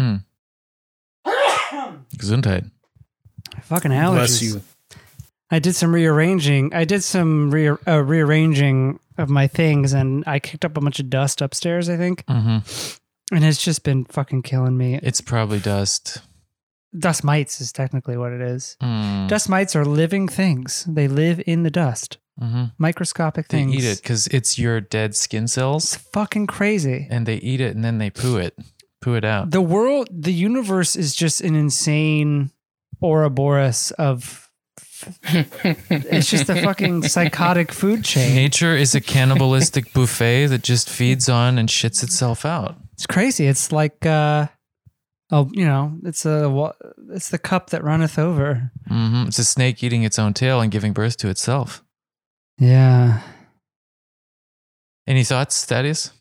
Mm. Gesundheit. Fucking allergies. Bless you. I did some rearranging. I did some rea- uh, rearranging of my things, and I kicked up a bunch of dust upstairs. I think, hmm and it's just been fucking killing me. It's probably dust. Dust mites is technically what it is. Mm. Dust mites are living things. They live in the dust. hmm Microscopic They things. eat it because it's your dead skin It's cells, fucking crazy. and they eat it and then they poo it, poo it out. The world, the universe is just an insane Ouroboros of. It's just a fucking psychotic food chain. Nature is a cannibalistic buffet that just feeds on and shits itself out. It's crazy. It's like, uh, oh, you know, it's a, it's the cup that runneth over. hmm It's a snake eating its own tail and giving birth to itself. Yeah. Any thoughts, Thaddeus?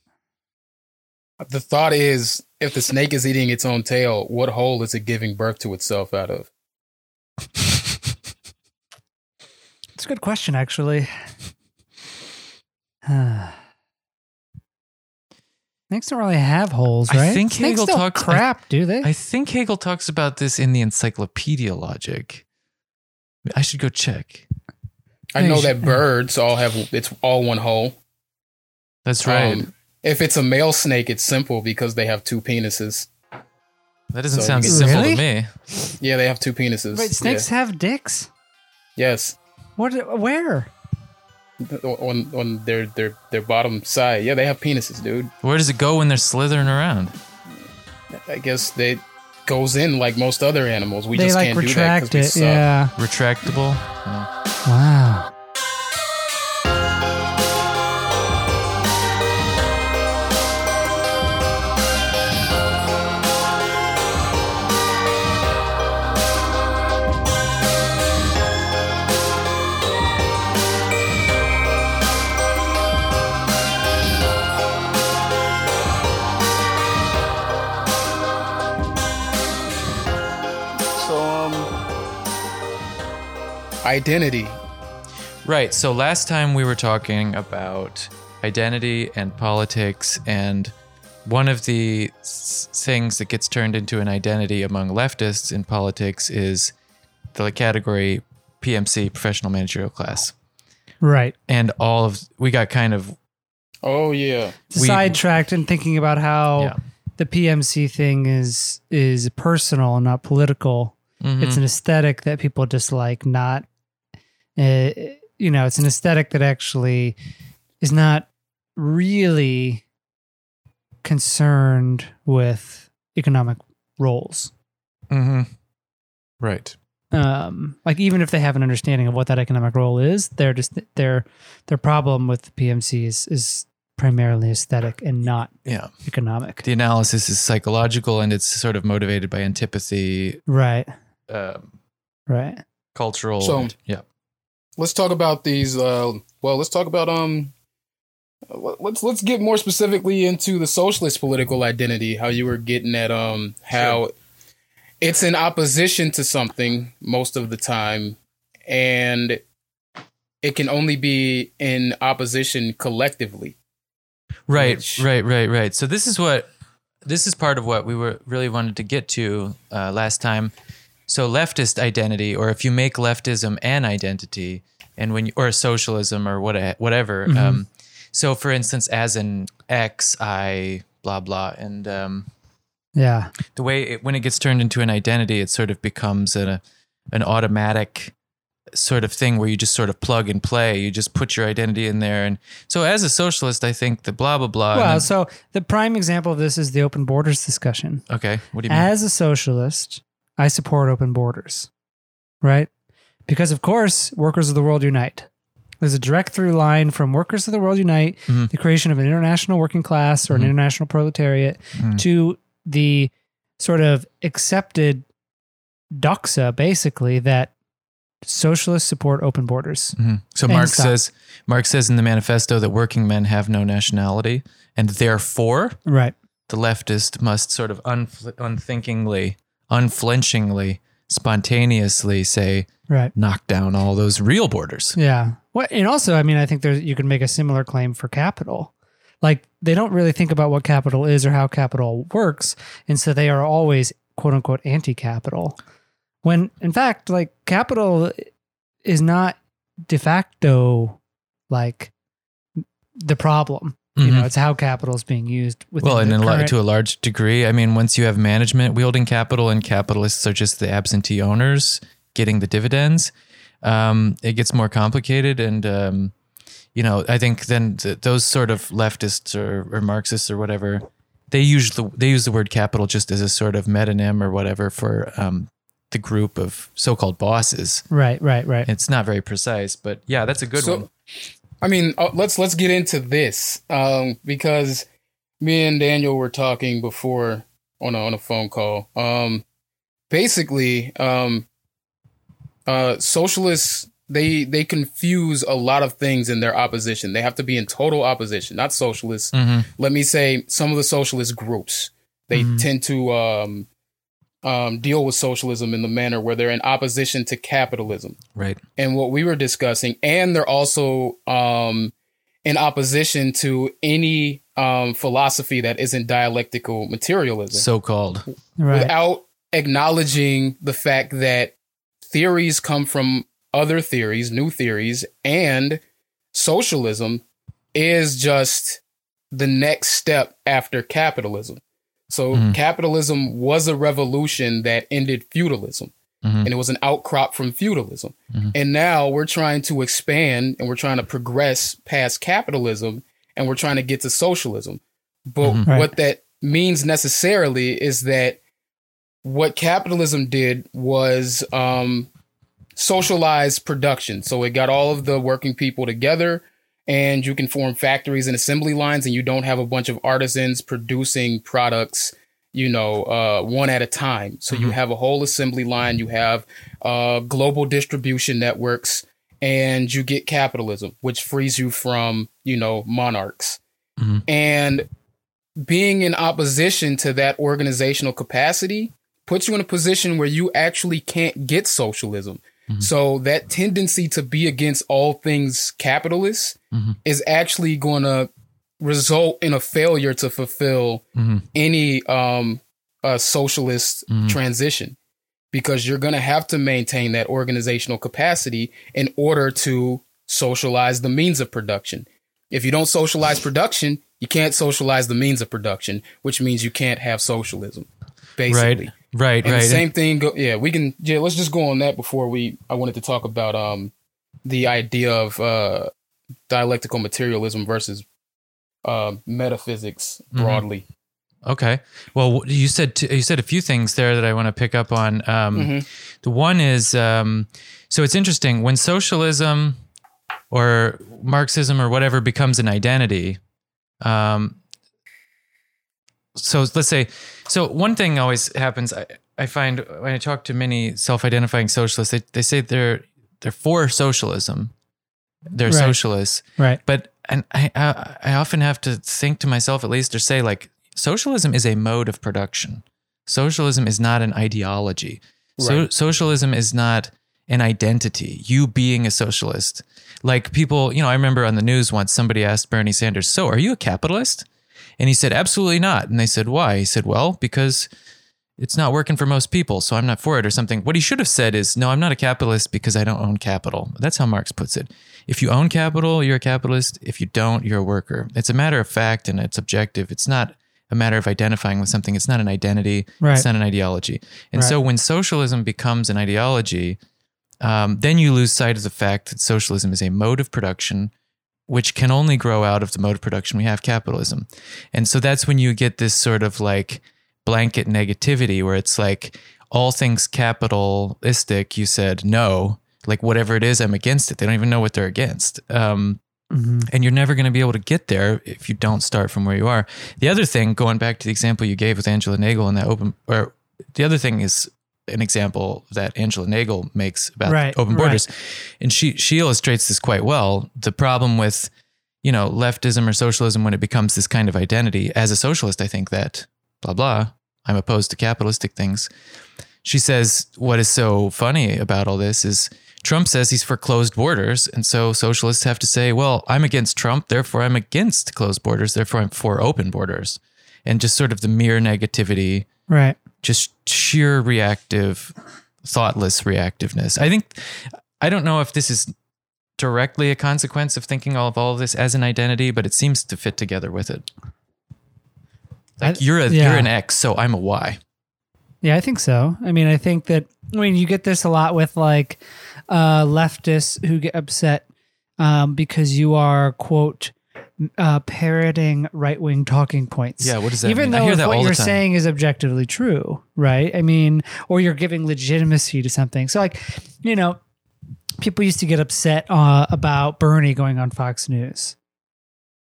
The thought is, if the snake is eating its own tail, what hole is it giving birth to itself out of? It's a good question, actually. Snakes don't really have holes, right? I right? think Snakes Hegel talks- crap, do they? I think Hegel talks about this in the Encyclopedia Logic. I should go check. I know that birds all have it's all one hole. That's right. Um, if it's a male snake, it's simple because they have two penises. that doesn't so sound you- simple Really? to me. Yeah, they have two penises. Wait, snakes have dicks? Yeah. Yes. What? Where? On on their their their bottom side. Yeah, they have penises, dude. Where does it go when they're slithering around? I guess they goes in like most other animals. We they just like can't do that retract because we it. suck. Yeah. Retractable? Yeah. Wow. Identity. Right. So last time we were talking about identity and politics, and one of the things that gets turned into an identity among leftists in politics is the category PMC, professional managerial class. Right. And all of we got kind of Oh yeah. We- Sidetracked and thinking about how yeah. the PMC thing is is personal, and not political. Mhm. It's an aesthetic that people dislike, not, uh, you know, it's an aesthetic that actually is not really concerned with economic roles. Mhm. right. Um, like even if they have an understanding of what that economic role is, they're just their their problem with the PMC is is primarily aesthetic and not Yeah. economic. The analysis is psychological and it's sort of motivated by antipathy, Right. um, Right. cultural. So- yeah. Let's talk about these. Uh, well, let's talk about um. let- Let's let's get more specifically into the socialist political identity. How you were getting at um how it's in opposition to something most of the time, and it can only be in opposition collectively. Right, which- right, right, right. So this is what this is part of what we were really wanted to get to uh, last time. So leftist identity, or if you make leftism an identity, and when you, or socialism or what whatever. Mhm. Um, so for instance, as an X, I blah blah, and um, Yeah. the way it, when it gets turned into an identity, it sort of becomes a, an automatic sort of thing where you just sort of plug and play. You just put your identity in there, and so as a socialist, I think the blah blah blah. Well, then- so the prime example of this is the open borders discussion. okay, what do you mean? As a socialist, I support open borders, right? Because of course, workers of the world unite. There's a direct through line from workers of the world unite, Mhm. the creation of an international working class or an Mhm. international proletariat, Mhm. to the sort of accepted doxa, basically that socialists support open borders. Mhm. So And Marx stop. says Marx says in the manifesto that working men have no nationality, and therefore Right. the leftist must sort of unthinkingly, unflinchingly, spontaneously say, Right. knock down all those real borders. Yeah. What and also, I mean, I think there's you can make a similar claim for capital. Like they don't really think about what capital is or how capital works, and so they are always quote unquote anti-capital. When in fact, like capital is not de facto like the problem. You know, Mhm. it's how capital is being used. Well, and the in a, lo- current- to a large degree, I mean, once you have management wielding capital and capitalists are just the absentee owners getting the dividends, um, it gets more complicated. And, um, you know, I think then th- those sort of leftists or, or Marxists or whatever, they use the they use the word capital just as a sort of metonym or whatever for um, the group of so-called bosses. right, right, right. It's not very precise, but yeah, that's a good So- one. I mean, uh, let's let's get into this um, because me and Daniel were talking before on a on a phone call. Um, basically, um, uh, socialists they they confuse a lot of things in their opposition. They have to be in total opposition, not socialists. hmm Let me say some of the socialist groups they Mhm. tend to um, um, deal with socialism in the manner where they're in opposition to capitalism Right. and what we were discussing, and they're also um, in opposition to any um, philosophy that isn't dialectical materialism, So-called. right. without acknowledging the fact that theories come from other theories, new theories, and socialism is just the next step after capitalism. So Mhm. capitalism was a revolution that ended feudalism Mhm. and it was an outcrop from feudalism. Mhm. And now we're trying to expand and we're trying to progress past capitalism and we're trying to get to socialism. But Mhm. Right. what that means necessarily is that what capitalism did was um, socialize production. So it got all of the working people together and you can form factories and assembly lines and you don't have a bunch of artisans producing products you know uh, one at a time so you Mhm. have a whole assembly line you have uh, global distribution networks and you get capitalism which frees you from you know monarchs Mhm. and being in opposition to that organizational capacity puts you in a position where you actually can't get socialism Mhm. so that tendency to be against all things capitalist Mhm. is actually going to result in a failure to fulfill Mhm. any um uh, socialist Mhm. transition because you're going to have to maintain that organizational capacity in order to socialize the means of production. If you don't socialize production, you can't socialize the means of production, which means you can't have socialism. Basically. Right. Right. And right. the same thing. Go, yeah, we can. Yeah, let's just go on that before we. I wanted to talk about um the idea of uh dialectical materialism versus uh, metaphysics Mhm. broadly. Okay. Well, you said t- you said a few things there that I want to pick up on. Um, Mhm. The one is um, so it's interesting when socialism or Marxism or whatever becomes an identity. Um, so let's say, so one thing always happens. I, I find when I talk to many self-identifying socialists, they, they say they're they're for socialism, they're Right. socialists, Right. but and I, I I often have to think to myself at least or say like socialism is a mode of production. Socialism is not an ideology. So Right. socialism is not an identity. You being a socialist. Like people, you know, I remember on the news once somebody asked Bernie Sanders, "So, are you a capitalist?" And he said, "Absolutely not." And they said, "Why?" He said, "Well, because it's not working for most people, so I'm not for it or something." What he should have said is, "No, I'm not a capitalist because I don't own capital." That's how Marx puts it. If you own capital, you're a capitalist. If you don't, you're a worker. It's a matter of fact and it's objective. It's not a matter of identifying with something. It's not an identity. Right. It's not an ideology. And Right. so when socialism becomes an ideology, um, then you lose sight of the fact that socialism is a mode of production, which can only grow out of the mode of production we have capitalism. And so that's when you get this sort of like blanket negativity where it's like all things capitalistic, you said no, like whatever it is, I'm against it. They don't even know what they're against. Um, hmm and you're never going to be able to get there if you don't start from where you are. The other thing, going back to the example you gave with Angela Nagle and that open, or the other thing is an example that Angela Nagle makes about Right, open right. borders, and she she illustrates this quite well. The problem with you know leftism or socialism when it becomes this kind of identity. As a socialist, I think that blah blah. I'm opposed to capitalistic things. She says what is so funny about all this is Trump says he's for closed borders. And so socialists have to say, well, I'm against Trump, therefore I'm against closed borders, therefore I'm for open borders. And just sort of the mere negativity, Right. Just sheer reactive, thoughtless reactiveness. I think, I don't know if this is directly a consequence of thinking all of all of this as an identity, but it seems to fit together with it. Like I- you're a yeah. you're an X, so I'm a Y. Yeah, I think so. I mean, I think that I mean you get this a lot with like uh, leftists who get upset um, because you are quote uh, parroting right wing talking points. Yeah, what does that Even mean? Though what you're saying is objectively true, right? I mean, or you're giving legitimacy to something. So, like, you know, people used to get upset uh, about Bernie going on Fox News,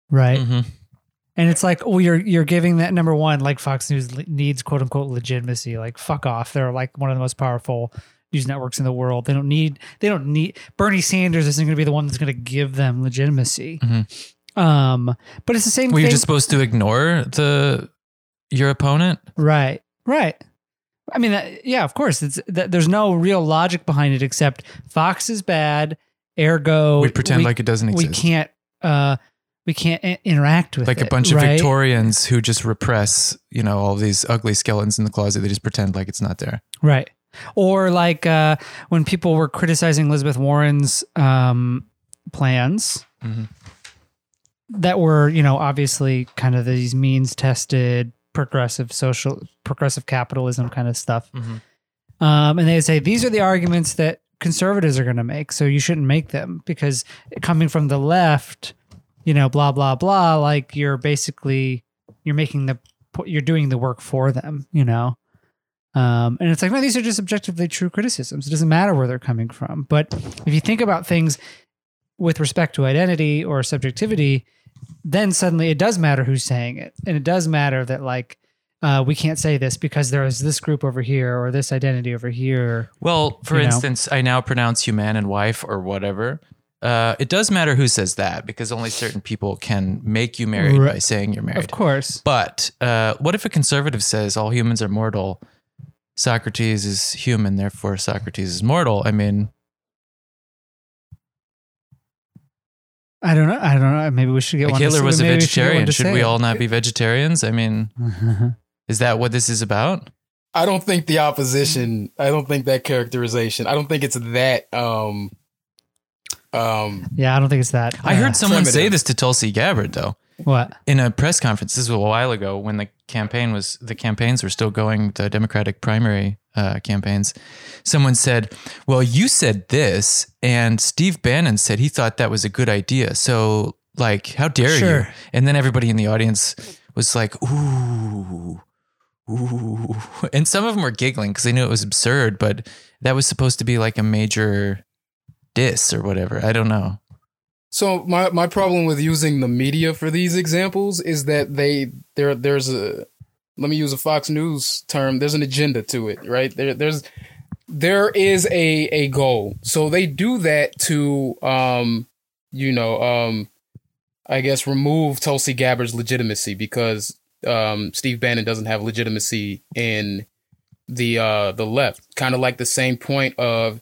right? Mhm. And it's like, well, you're you're giving that number one, like Fox News needs quote unquote legitimacy. Like, fuck off. They're like one of the most powerful news networks in the world. They don't need they don't need Bernie Sanders isn't going to be the one that's going to give them legitimacy. Um, but it's the same Well, thing. you're just supposed to ignore the your opponent. right, right. I mean, that, yeah, of course. It's that there's no real logic behind it except Fox is bad. Ergo, we pretend like it doesn't exist. we can't. Uh, we can't i- interact with like a it, bunch of right? Victorians who just repress, you know, all these ugly skeletons in the closet. They just pretend like it's not there. Right. Or like uh, when people were criticizing Elizabeth Warren's um, plans Mhm. That were, you know, obviously kind of these means tested progressive social progressive capitalism kind of stuff. Mhm. Um, and they say these are the arguments that conservatives are going to make, so you shouldn't make them because coming from the left, you know, blah blah blah, like you're basically you're making the you're doing the work for them, you know. Um, and it's like, no, these are just objectively true criticisms. It doesn't matter where they're coming from. But if you think about things with respect to identity or subjectivity, then suddenly it does matter who's saying it. And it does matter that, like, uh, we can't say this because there is this group over here or this identity over here. Well, for You know? instance, I now pronounce you man and wife or whatever. Uh, it does matter who says that because only certain people can make you married Right. by saying you're married. Of course. But uh, what if a conservative says all humans are mortal? Socrates is human, therefore Socrates is mortal. I mean, I don't know. I don't know. Maybe we should get like one. Hitler to, was a maybe we should vegetarian. Should we all not be vegetarians? I mean, is that what this is about? I don't think the opposition. I don't think that characterization. I don't think it's that. Um, um, yeah, I don't think it's that. I uh, heard someone say this to Tulsi Gabbard though. what. in a press conference this was a while ago when the campaign was the campaigns were still going the democratic primary uh, campaigns someone said well you said this and steve bannon said he thought that was a good idea. So like how dare you? And then everybody in the audience was like ooh ooh. And some of them were giggling because they knew it was absurd but that was supposed to be like a major diss or whatever. I don't know. So my my problem with using the media for these examples is that they there there's a let me use a Fox News term. There's an agenda to it, right? There there's there is a a goal. So they do that to um you know um I guess remove Tulsi Gabbard's legitimacy because um Steve Bannon doesn't have legitimacy in the uh the left. Kind of like the same point of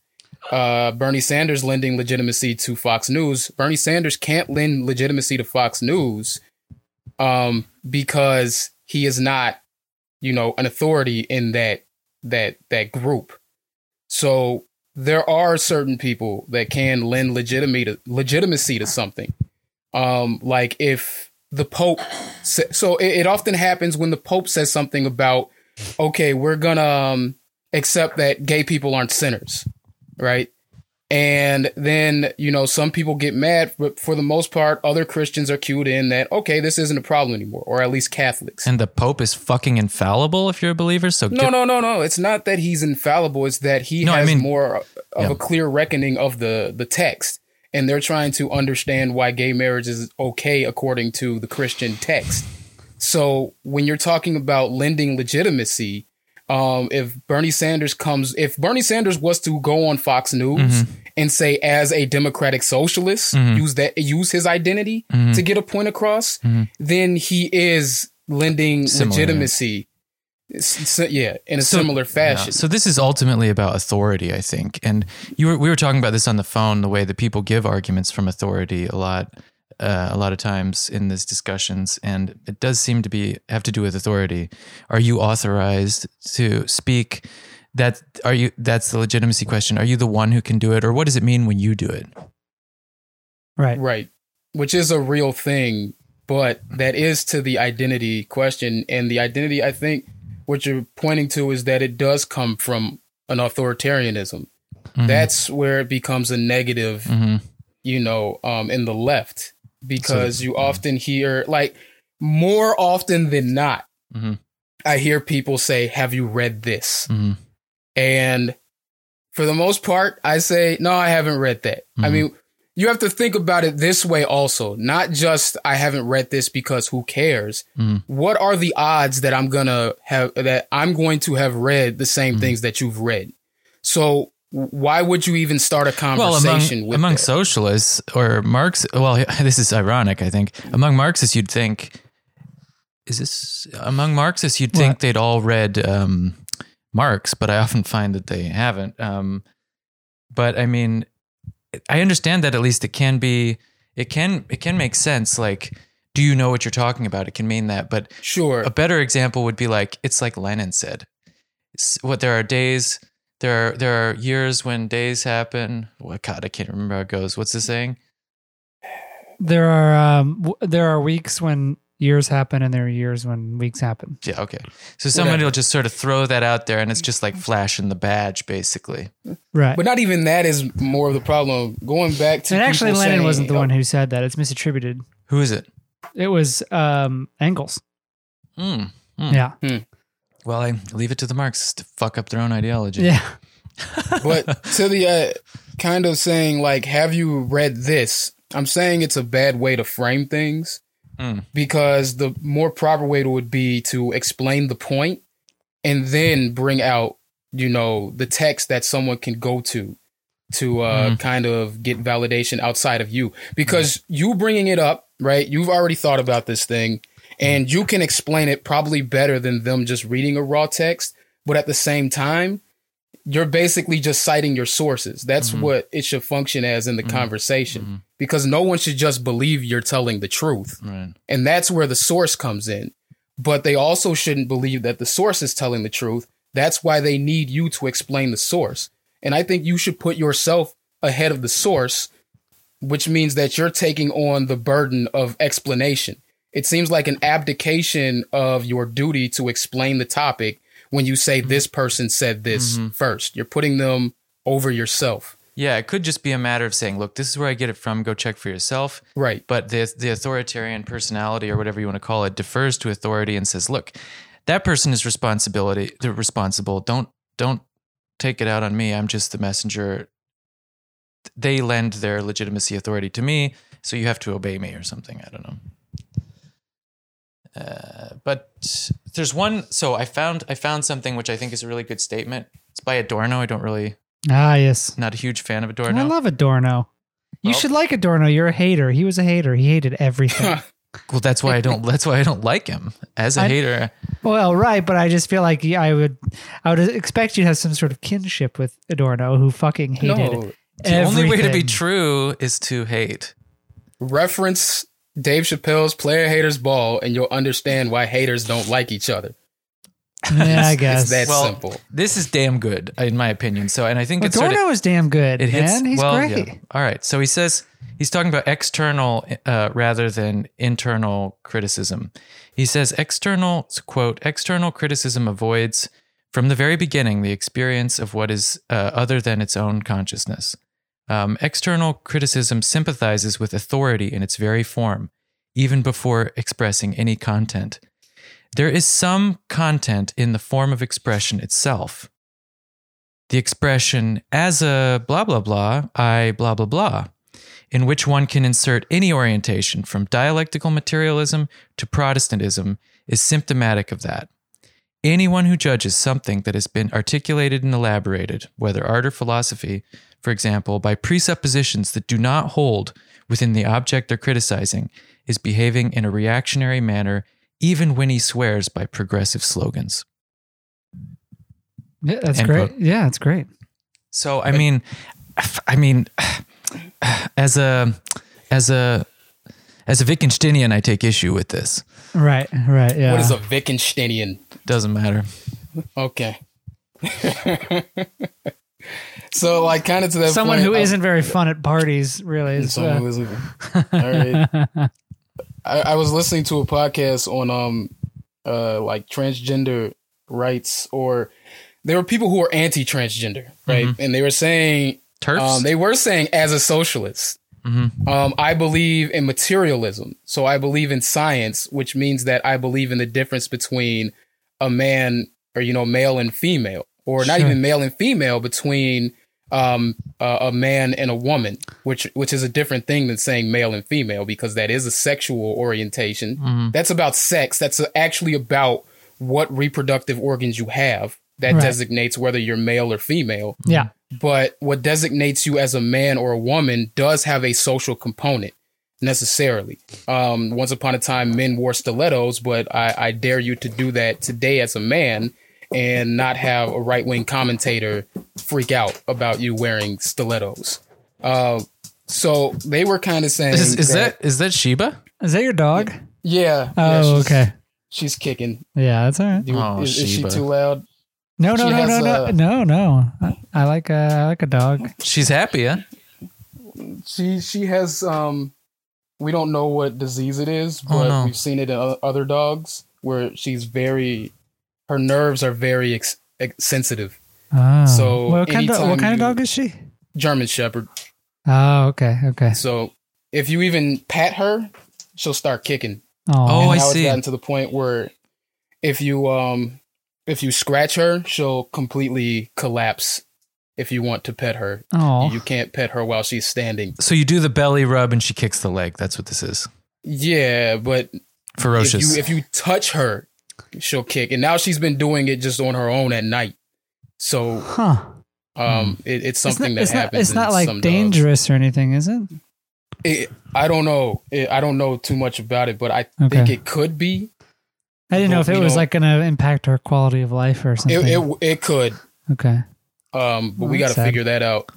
uh, Bernie Sanders lending legitimacy to Fox News. Bernie Sanders can't lend legitimacy to Fox News um, because he is not, you know, an authority in that that that group. So there are certain people that can lend legitimacy legitimacy to something. Um, like if the Pope, sa- so it, it often happens when the Pope says something about, okay, we're gonna um, accept that gay people aren't sinners right? And then, you know, some people get mad, but for the most part, other Christians are cued in that, okay, this isn't a problem anymore, or at least Catholics. and the pope is fucking infallible if you're a believer so no, get- no, no, no. It's not that he's infallible. It's that he No, I has mean- more of Yeah. a clear reckoning of the, the text. And they're trying to understand why gay marriage is okay according to the Christian text. So when you're talking about lending legitimacy, um, if Bernie Sanders comes, if Bernie Sanders was to go on Fox News mm-hmm. and say, as a democratic socialist, mm-hmm. use that, use his identity mm-hmm. to get a point across, then he is lending Similar, legitimacy. It's- it's- yeah, in a So- similar Yeah. fashion. So this is ultimately about authority, I think. And you were we were talking about this on the phone, the way that people give arguments from authority a lot, uh, a lot of times in these discussions, and it does seem to be have to do with authority. Are you authorized to speak? That are you? That's the legitimacy question. Are you the one who can do it, or what does it mean when you do it? Right. Right. Which is a real thing, but that is to the identity question. And the identity, I think, what you're pointing to is that it does come from an authoritarianism. Mhm. That's where it becomes a negative, Mhm. you know, um, in the left, because you often hear, like, more often than not, Mhm. I hear people say, Have you read this? Mhm. And for the most part, I say, no, I haven't read that. I Mhm. mean, you have to think about it this way also, not just I haven't read this because who cares? Mhm. What are the odds that I'm gonna have that I'm going to have read the same Mhm. things that you've read? So why would you even start a Well, conversation among, with among that? socialists or Marx, well, this is ironic. I think among Marxists, you'd think, is this among Marxists? You'd think they'd all read um, Marx, but I often find that they haven't. Um, but I mean, I understand that at least it can be, it can, it can make sense. Like, do you know what you're talking about? It can mean that, but Sure. a better example would be like it's like Lenin said. What there are days, there are there are years when days happen. What God, I can't remember how it goes. What's the saying? There are um, w- there are weeks when years happen, and there are years when weeks happen. Yeah, okay. So somebody will just sort of throw that out there, and it's just like flashing the badge, basically. Right. but not even that is more of the problem. Going back to and actually, people Lenin saying, wasn't the oh, one who said that. It's misattributed. Who is it? It was um, Engels. Mm. Hmm. Yeah. Well, I leave it to the Marxists to fuck up their own ideology. Yeah. but to the uh, kind of saying like have you read this i'm saying it's a bad way to frame things Mm. because the more proper way to would be to explain the point and then bring out you know the text that someone can go to to uh, Mm. kind of get validation outside of you because you bringing it up right you've already thought about this thing and you can explain it probably better than them just reading a raw text but at the same time you're basically just citing your sources that's Mhm. what it should function as in the Mhm. conversation Mhm. because no one should just believe you're telling the truth Right. and that's where the source comes in. But they also shouldn't believe that the source is telling the truth. That's why they need you to explain the source. And I think you should put yourself ahead of the source, which means that you're taking on the burden of explanation. It seems like an abdication of your duty to explain the topic when you say this person said this Mhm. first. You're putting them over yourself. Yeah, it could just be a matter of saying, "Look, this is where I get it from. Go check for yourself." Right. but the the authoritarian personality or whatever you want to call it defers to authority and says, "Look, that person is responsibility. They're responsible. Don't don't take it out on me. I'm just the messenger. They lend their legitimacy authority to me, so you have to obey me or something. I don't know." Uh, but there's one. So I found I found something which I think is a really good statement. It's by Adorno. I don't really Ah, yes. not a huge fan of Adorno. I love Adorno. You Well- should like Adorno. You're a hater. He was a hater. He hated everything. well, that's why I don't. That's why I don't like him as a I- hater. well, right, but I just feel like I would, I would expect you to have some sort of kinship with Adorno, who fucking hated. no. The only way to be everything. true is to hate. reference Dave Chappelle's Player Haters Ball, and you'll understand why haters don't like each other. Yeah, I guess. It's that Well, simple. This is damn good, in my opinion. So, and I think it's Adorno sort of is damn good, it hits. man. He's well, great. yeah. All right. So he says he's talking about external uh, rather than internal criticism. He says external quote external criticism avoids from the very beginning the experience of what is uh, other than its own consciousness. Um, external criticism sympathizes with authority in its very form, even before expressing any content. There is some content in the form of expression itself. The expression, as a blah, blah, blah, I blah, blah, blah, in which one can insert any orientation from dialectical materialism to Protestantism, is symptomatic of that. Anyone who judges something that has been articulated and elaborated, whether art or philosophy, for example, by presuppositions that do not hold within the object they're criticizing, is behaving in a reactionary manner even when he swears by progressive slogans. Yeah, that's End great. quote. Yeah, that's great. So I mean, I mean, as a as a as a Wittgensteinian, I take issue with this. Right, right. Yeah. What is a Wittgensteinian? Doesn't matter. Okay. so like kind of to that Someone point, who I- isn't very fun at parties, really. Is, Someone uh, who isn't- All right. I, I was listening to a podcast on um uh like transgender rights or there were people who were anti-transgender, right? And they were saying TERFs. um they were saying as a socialist, Mhm. um I believe in materialism. So I believe in science, which means that I believe in the difference between a man or you know male and female or not Sure. even male and female between um uh, a man and a woman which which is a different thing than saying male and female because that is a sexual orientation Mhm. that's about sex that's actually about what reproductive organs you have that Right. designates whether you're male or female yeah. but what designates you as a man or a woman does have a social component necessarily. Um, once upon a time, men wore stilettos, but I, I dare you to do that today as a man and not have a right wing commentator freak out about you wearing stilettos. Uh, so they were kind of saying, Is, is that is that Sheba? Is that your dog? yeah? yeah, Oh, she's- okay. She's kicking. Yeah, that's all right. Do- Oh, is, is she too loud? No, no, She no, no, no, a- no, no. I, I like a, I like a dog. She's happy, huh? She she has um we don't know what disease it is, Oh, but no. we've seen it in other dogs where she's very her nerves are very ex- ex- sensitive. Oh. So what kind of what kind of dog is she? German shepherd. Oh, okay, okay. So if you even pat her, she'll start kicking. Oh, Oh, I and now see. it's gotten to the point where if you um if you scratch her, she'll completely collapse. If you want to pet her, oh, you can't pet her while she's standing. So you do the belly rub and she kicks the leg. That's what this is. Yeah, but Ferocious. If you if you touch her, she'll kick. And now she's been doing it just on her own at night. So huh? um, it, it's something it's not, that it's happens. Not, it's not like some dogs. dangerous or anything, is it? It, I don't know. It, I don't know too much about it, but I Okay. think it could be. I didn't know if it was don't- like going to impact her quality of life or something. it, it could. okay. Um, but Well, we got to figure that out.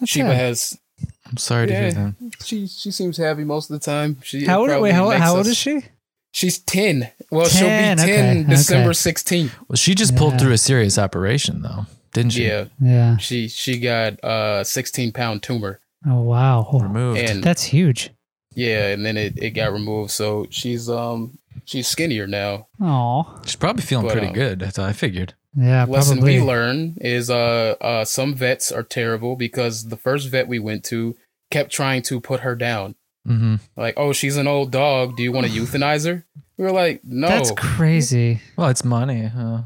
That's Sheba sad. has. I'm sorry to hear that. She she seems happy most of the time. She How old? Wait, how, how old us- is she? She's ten. Well, 10, she'll be ten okay, December okay. sixteenth. Well, she just pulled through a serious operation, though, didn't she? Yeah, Yeah. she she got a sixteen pound tumor, Oh wow, Removed. and that's huge. Yeah, and then it, it got removed. So she's um she's skinnier now. Oh, She's probably feeling But, pretty um, good. That's what I figured. yeah, Lesson probably. we learn is uh uh some vets are terrible because the first vet we went to kept trying to put her down. Hmm Like, oh, she's an old dog. Do you want to euthanize her? We were like, no. That's crazy. Well, it's money. Uh,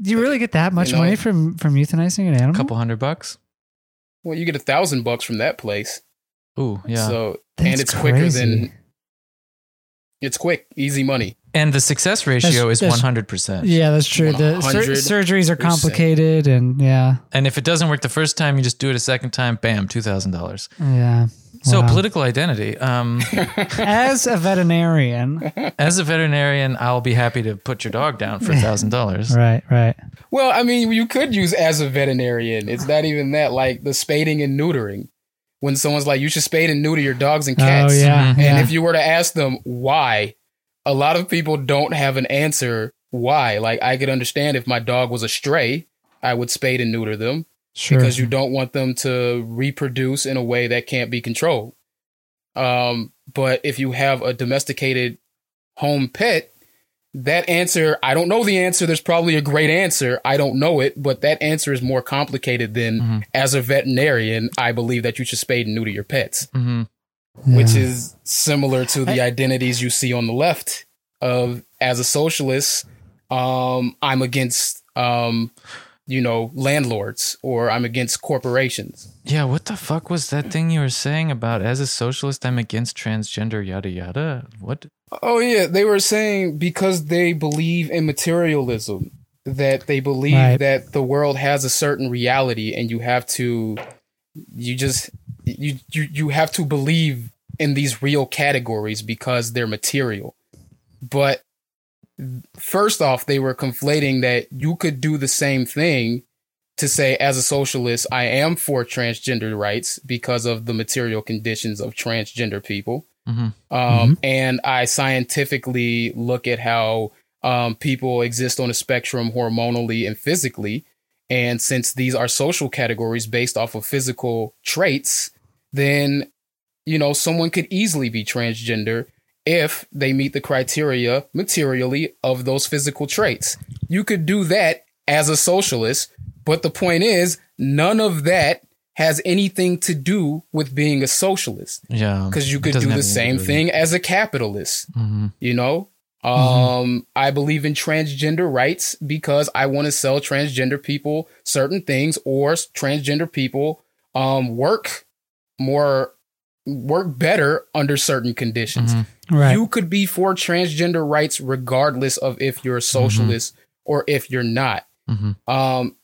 Do you really get that much You know- money from from euthanizing an animal? a couple hundred bucks. well, you get a thousand bucks from that place. Ooh, yeah. So That's and it's quicker than it's quick, easy money. And the success ratio is that's- 100%. Yeah, that's true. The sur- 100%. surgeries are complicated, and yeah, And if it doesn't work the first time, you just do it a second time, bam, $2,000. yeah. So Wow. political identity. Um, As a veterinarian, as a veterinarian, I'll be happy to put your dog down for $1,000. right, right. Well, I mean, you could use as a veterinarian. It's not even that. Like the spading and neutering. When someone's like, you should spade and neuter your dogs and cats. Oh yeah, Mhm. yeah. And if you were to ask them why, a lot of people don't have an answer why. Like I could understand if my dog was a stray, I would spade and neuter them sure. because you don't want them to reproduce in a way that can't be controlled. Um, but if you have a domesticated home pet, that answer, I don't know the answer. There's probably a great answer. I don't know it, but that answer is more complicated than Mhm. as a veterinarian, I believe that you should spade and neuter your pets hmm which is similar to the identities you see on the left of as a socialist um i'm against um you know landlords or i'm against corporations Yeah, what the fuck was that thing you were saying about as a socialist, I'm against transgender, yada, yada? What? oh yeah they were saying because they believe in materialism that they believe Right. that the world has a certain reality and you have to you just you you you have to believe in these real categories because they're material but first off, they were conflating that you could do the same thing to say, as a socialist, I am for transgender rights because of the material conditions of transgender people. Mhm. Um, And I scientifically look at how um, people exist on a spectrum hormonally and physically. And since these are social categories based off of physical traits, then, you know, someone could easily be transgender if they meet the criteria materially of those physical traits. You could do that as a socialist, but the point is, none of that has anything to do with being a socialist Yeah. because you could do the same thing as a capitalist Mhm. you know um i believe in transgender rights because i want to sell transgender people certain things or transgender people um work more work better under certain conditions Mhm. Right. you could be for transgender rights regardless of if you're a socialist or if you're not Mhm. um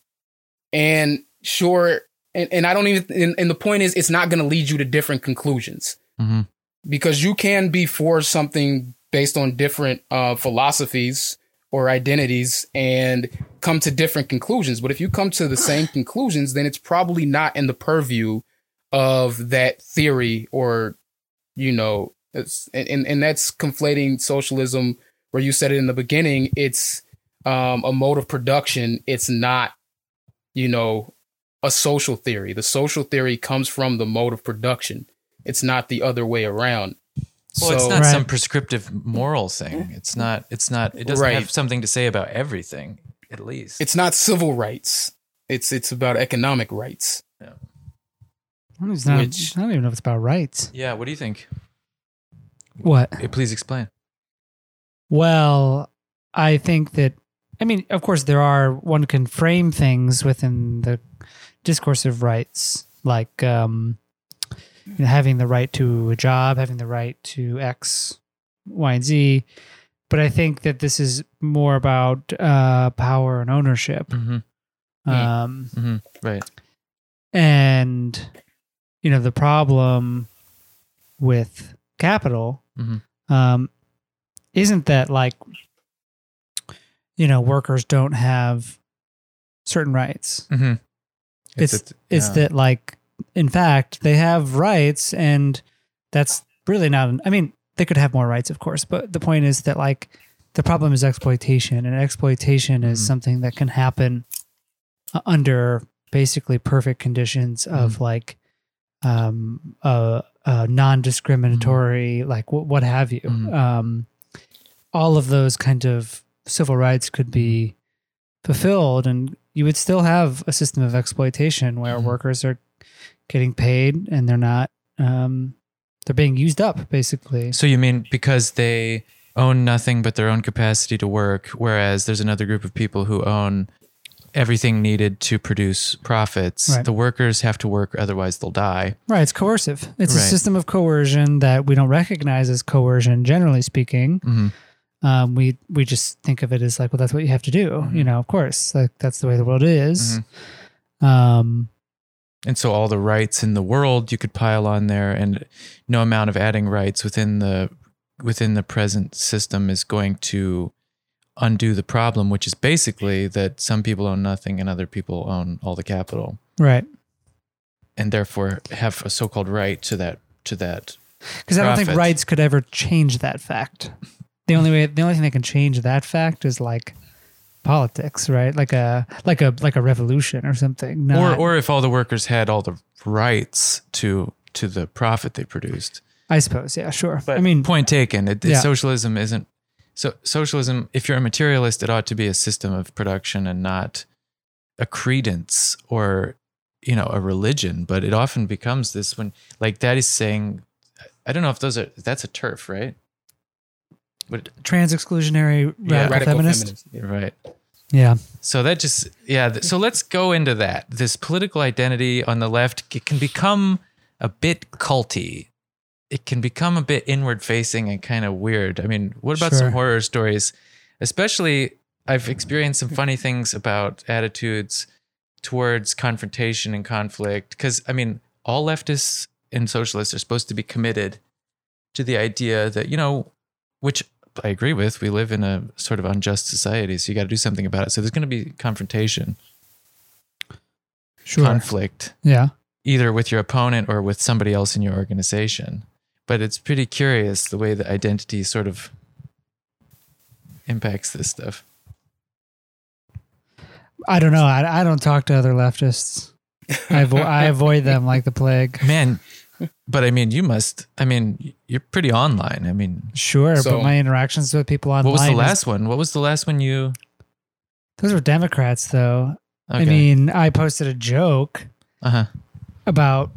and sure and, and i don't even and, and the point is it's not going to lead you to different conclusions Mhm. because you can be for something based on different uh, philosophies or identities and come to different conclusions. But if you come to the same conclusions, then it's probably not in the purview of that theory or, you know, it's, and, and, and that's conflating socialism where you said it in the beginning. It's um, a mode of production. It's not, you know, a social theory. The social theory comes from the mode of production. It's not the other way around. Well, it's not Right. some prescriptive moral thing. It's not. It's not. It doesn't Right. have something to say about everything. At least. it's not civil rights. It's it's about economic rights. It's not- which- I don't even know if it's about rights. yeah. What do you think? What? Eh, Please explain. Well, I think that I mean, of course, there are one can frame things within the discourse of rights, like um, you know, having the right to a job, having the right to X, Y, and Z. But I think that this is more about uh, power and ownership. hmm Hmm. Um, hmm Right. and you know the problem with capital Mhm. um, isn't that like you know workers don't have certain rights hmm it's it's yeah. that like in fact they have rights and that's really not an, i mean they could have more rights of course but the point is that like the problem is exploitation and exploitation is Mhm. something that can happen under basically perfect conditions Mm-hmm. of like um uh, uh non-discriminatory like what, what have you Mhm. um all of those kind of civil rights could be fulfilled and you would still have a system of exploitation where Mhm. workers are getting paid and they're not um they're being used up basically So you mean because they own nothing but their own capacity to work, whereas there's another group of people who own everything needed to produce profits. Right. The workers have to work, otherwise they'll die. right it's coercive it's a system of coercion that we don't recognize as coercion generally speaking hmm um we we just think of it as like well that's what you have to do Mhm. you know of course like that's the way the world is Mm-hmm. um And so all the rights in the world you could pile on there, and no amount of adding rights within the within the present system is going to undo the problem, which is basically that some people own nothing and other people own all the capital, right and therefore have a so-called right to that to that. because i don't think rights could ever change that fact the only way the only thing that can change that fact is like politics right like a like a like a revolution or something or or if all the workers had all the rights to to the profit they produced. i suppose yeah sure But i mean point taken. It, Yeah. Socialism isn't. So socialism, if you're a materialist, it ought to be a system of production and not a credence or you know a religion. But it often becomes this when like that is saying, I don't know if those are that's a TERF, right? But trans exclusionary Yeah. radical, Radical feminist feminist. yeah. right. yeah So that just yeah. So let's go into that. This political identity on the left it can become a bit culty. It can become a bit inward facing and kind of weird. I mean, what about Sure. some horror stories? Especially, I've experienced some funny things about attitudes towards confrontation and conflict. Because I mean, all leftists and socialists are supposed to be committed to the idea that you know, which I agree with. We live in a sort of unjust society, so you got to do something about it. So there's going to be confrontation, Sure. conflict, yeah. either with your opponent or with somebody else in your organization. But it's pretty curious the way that identity sort of impacts this stuff. I don't know. I, I don't talk to other leftists. I, avo- I avoid them like the plague. Man, but I mean, you must. I mean, you're pretty online. I mean, Sure, So- but my interactions with people online. what was the is- last one? What was the last one you? Those were Democrats, though. Okay. I mean, I posted a joke uh huh. about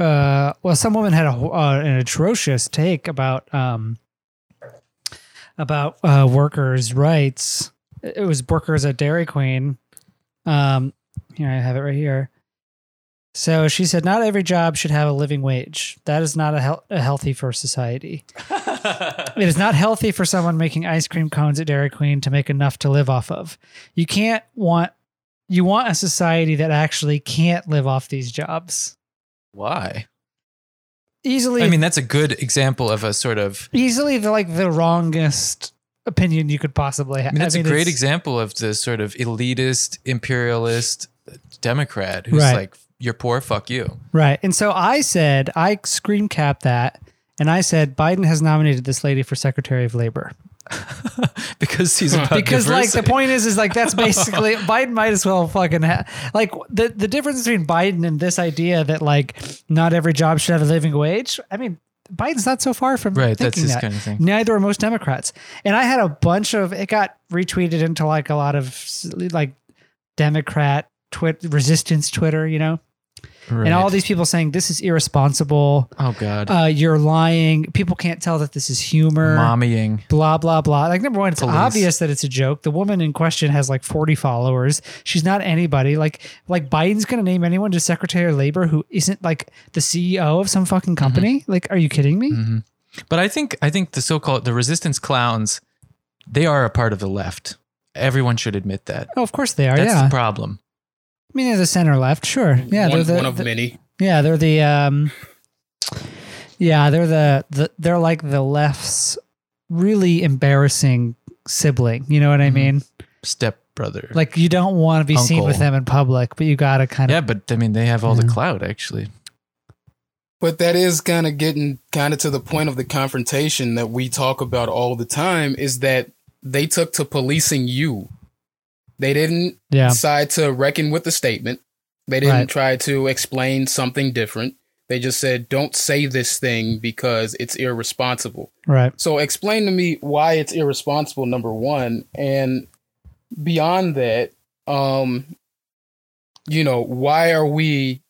uh well some woman had a uh, an atrocious take about um about uh workers rights. It was workers at Dairy Queen. Um here I have it right here. So she said not every job should have a living wage. That is not a, hel- a healthy for society. It is not healthy for someone making ice cream cones at Dairy Queen to make enough to live off of. You can't want you want a society that actually can't live off these jobs Why? easily I mean, that's a good example of a sort of. easily the like the wrongest opinion you could possibly I have. mean, that's a great example of the sort of elitist, imperialist uh, Democrat who's Right. like, "You're poor, fuck you." Right. And so I said, I screen capped that and I said Biden has nominated this lady for Secretary of Labor. because he's about Because like the point is is like that's basically Biden might as well fucking ha- like the the difference between Biden and this idea that like not every job should have a living wage. I mean, Biden's not so far from Right, that's his that. kind of thing. Neither are most Democrats. And I had a bunch of it got retweeted into like a lot of like Democrat twit resistance Twitter, you know, and all these people saying this is irresponsible. Oh God, Uh, you're lying. People can't tell that this is humor. mommying. Blah blah blah. Like number one, it's Police. obvious that it's a joke. The woman in question has like 40 followers. She's not anybody. Like like Biden's gonna name anyone to Secretary of Labor who isn't like the CEO of some fucking Mm-hmm. company. Like, are you kidding me? hmm But I think I think the so-called the resistance clowns, they are a part of the left. Everyone should admit that. Oh, of course they are. That's yeah. the problem. I mean, they're the center left, sure. Yeah, one, they're the, one of the- many. yeah, they're the um, yeah, they're the, the they're like the left's really embarrassing sibling. You know what I Mhm. mean? Step brother. Like you don't want to be seen with them in public, but you gotta kind of yeah, but I mean, they have all the Yeah. clout actually. But that is kind of getting kind of to the point of the confrontation that we talk about all the time is that they took to policing you. They didn't yeah, decide to reckon with the statement. They didn't Right. try to explain something different. They just said, don't say this thing because it's irresponsible. right. So explain to me why it's irresponsible, number one. And beyond that, um, you know, why are we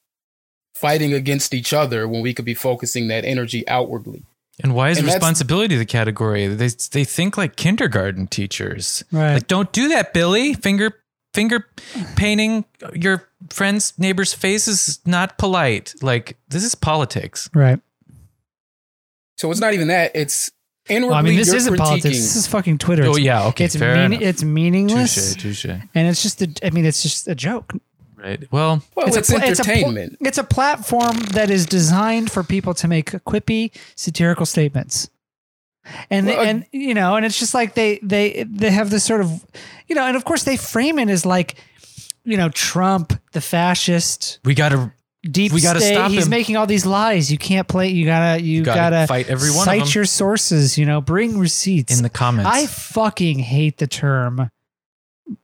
fighting against each other when we could be focusing that energy outwardly? And why is And responsibility the category? They they think like kindergarten teachers. Right. Like, don't do that, Billy. Finger finger painting your friend's neighbor's face is not polite. Like this is politics. Right. So it's not even that. It's inwardly Well, I mean, this isn't critiquing. politics. This is fucking Twitter. Oh yeah, okay, it's fair mean, enough. it's meaningless, Touche, touche. and it's just a. I mean, it's just a joke. Right. Well, well, it's, it's, a, pla- it's a entertainment. It's a, platform that is designed for people to make quippy satirical statements. And Well, uh, and you know, and it's just like they they they have this sort of you know, and of course they frame it as like you know Trump, the fascist, we got to deep We gotta state. stop He's him. making all these lies. You can't play. You gotta you, gotta gotta, fight every one of cite them. your sources. You know, bring receipts. in the comments. I fucking hate the term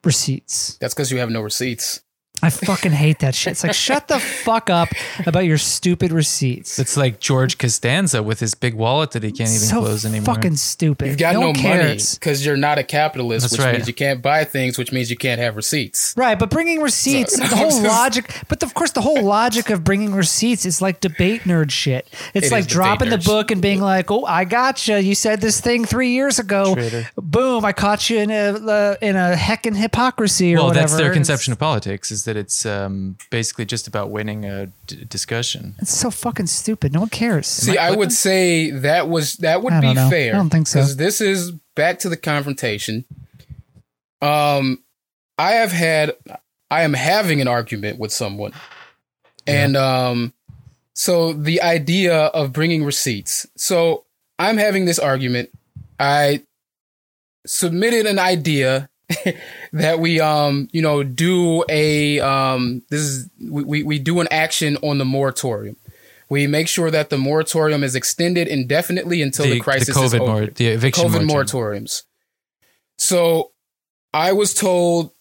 receipts. That's because you have no receipts. I fucking hate that shit. It's like shut the fuck up about your stupid receipts. it's like George Costanza with his big wallet that he can't even so close anymore. fucking stupid. You've got no, no, money because you're not a capitalist, That's which right. means you can't buy things, which means you can't have receipts. Right, but bringing receipts, So- the whole logic, but of course, the whole logic of bringing receipts is like debate nerd shit. It's It like dropping the book and being like, "Oh, I gotcha. You said this thing three years ago. Traitor. Boom! I caught you in a uh, in a heckin' hypocrisy or well, whatever." that's their It's- conception of politics is that it's um, basically just about winning a d- discussion. It's so fucking stupid. No one cares. See, I I would say that was that would I be don't know. fair. I don't think so. Because this is back to the confrontation. Um, I have had, I am having an argument with someone, and um, so the idea of bringing receipts. So I'm having this argument. I submitted an idea that we um you know do a um this is we, we, we do an action on the moratorium. We make sure that the moratorium is extended indefinitely until the, crisis COVID is over. mor- the eviction COVID moratorium. moratoriums. So I was told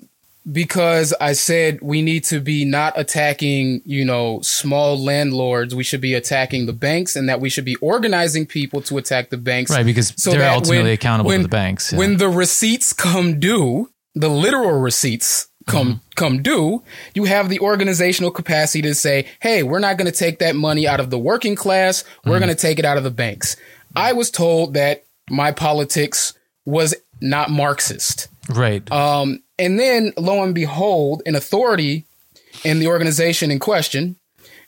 because I said we need to be not attacking, you know, small landlords. We should be attacking the banks and that we should be organizing people to attack the banks. Right, because So they're ultimately when- accountable when- to the banks. yeah. When the receipts come due, the literal receipts come Mm-hmm. come due, you have the organizational capacity to say, "Hey, we're not going to take that money out of the working class. Mm-hmm. We're going to take it out of the banks." I was told that my politics was not Marxist. Right. Um, and then, lo and behold, an authority in the organization in question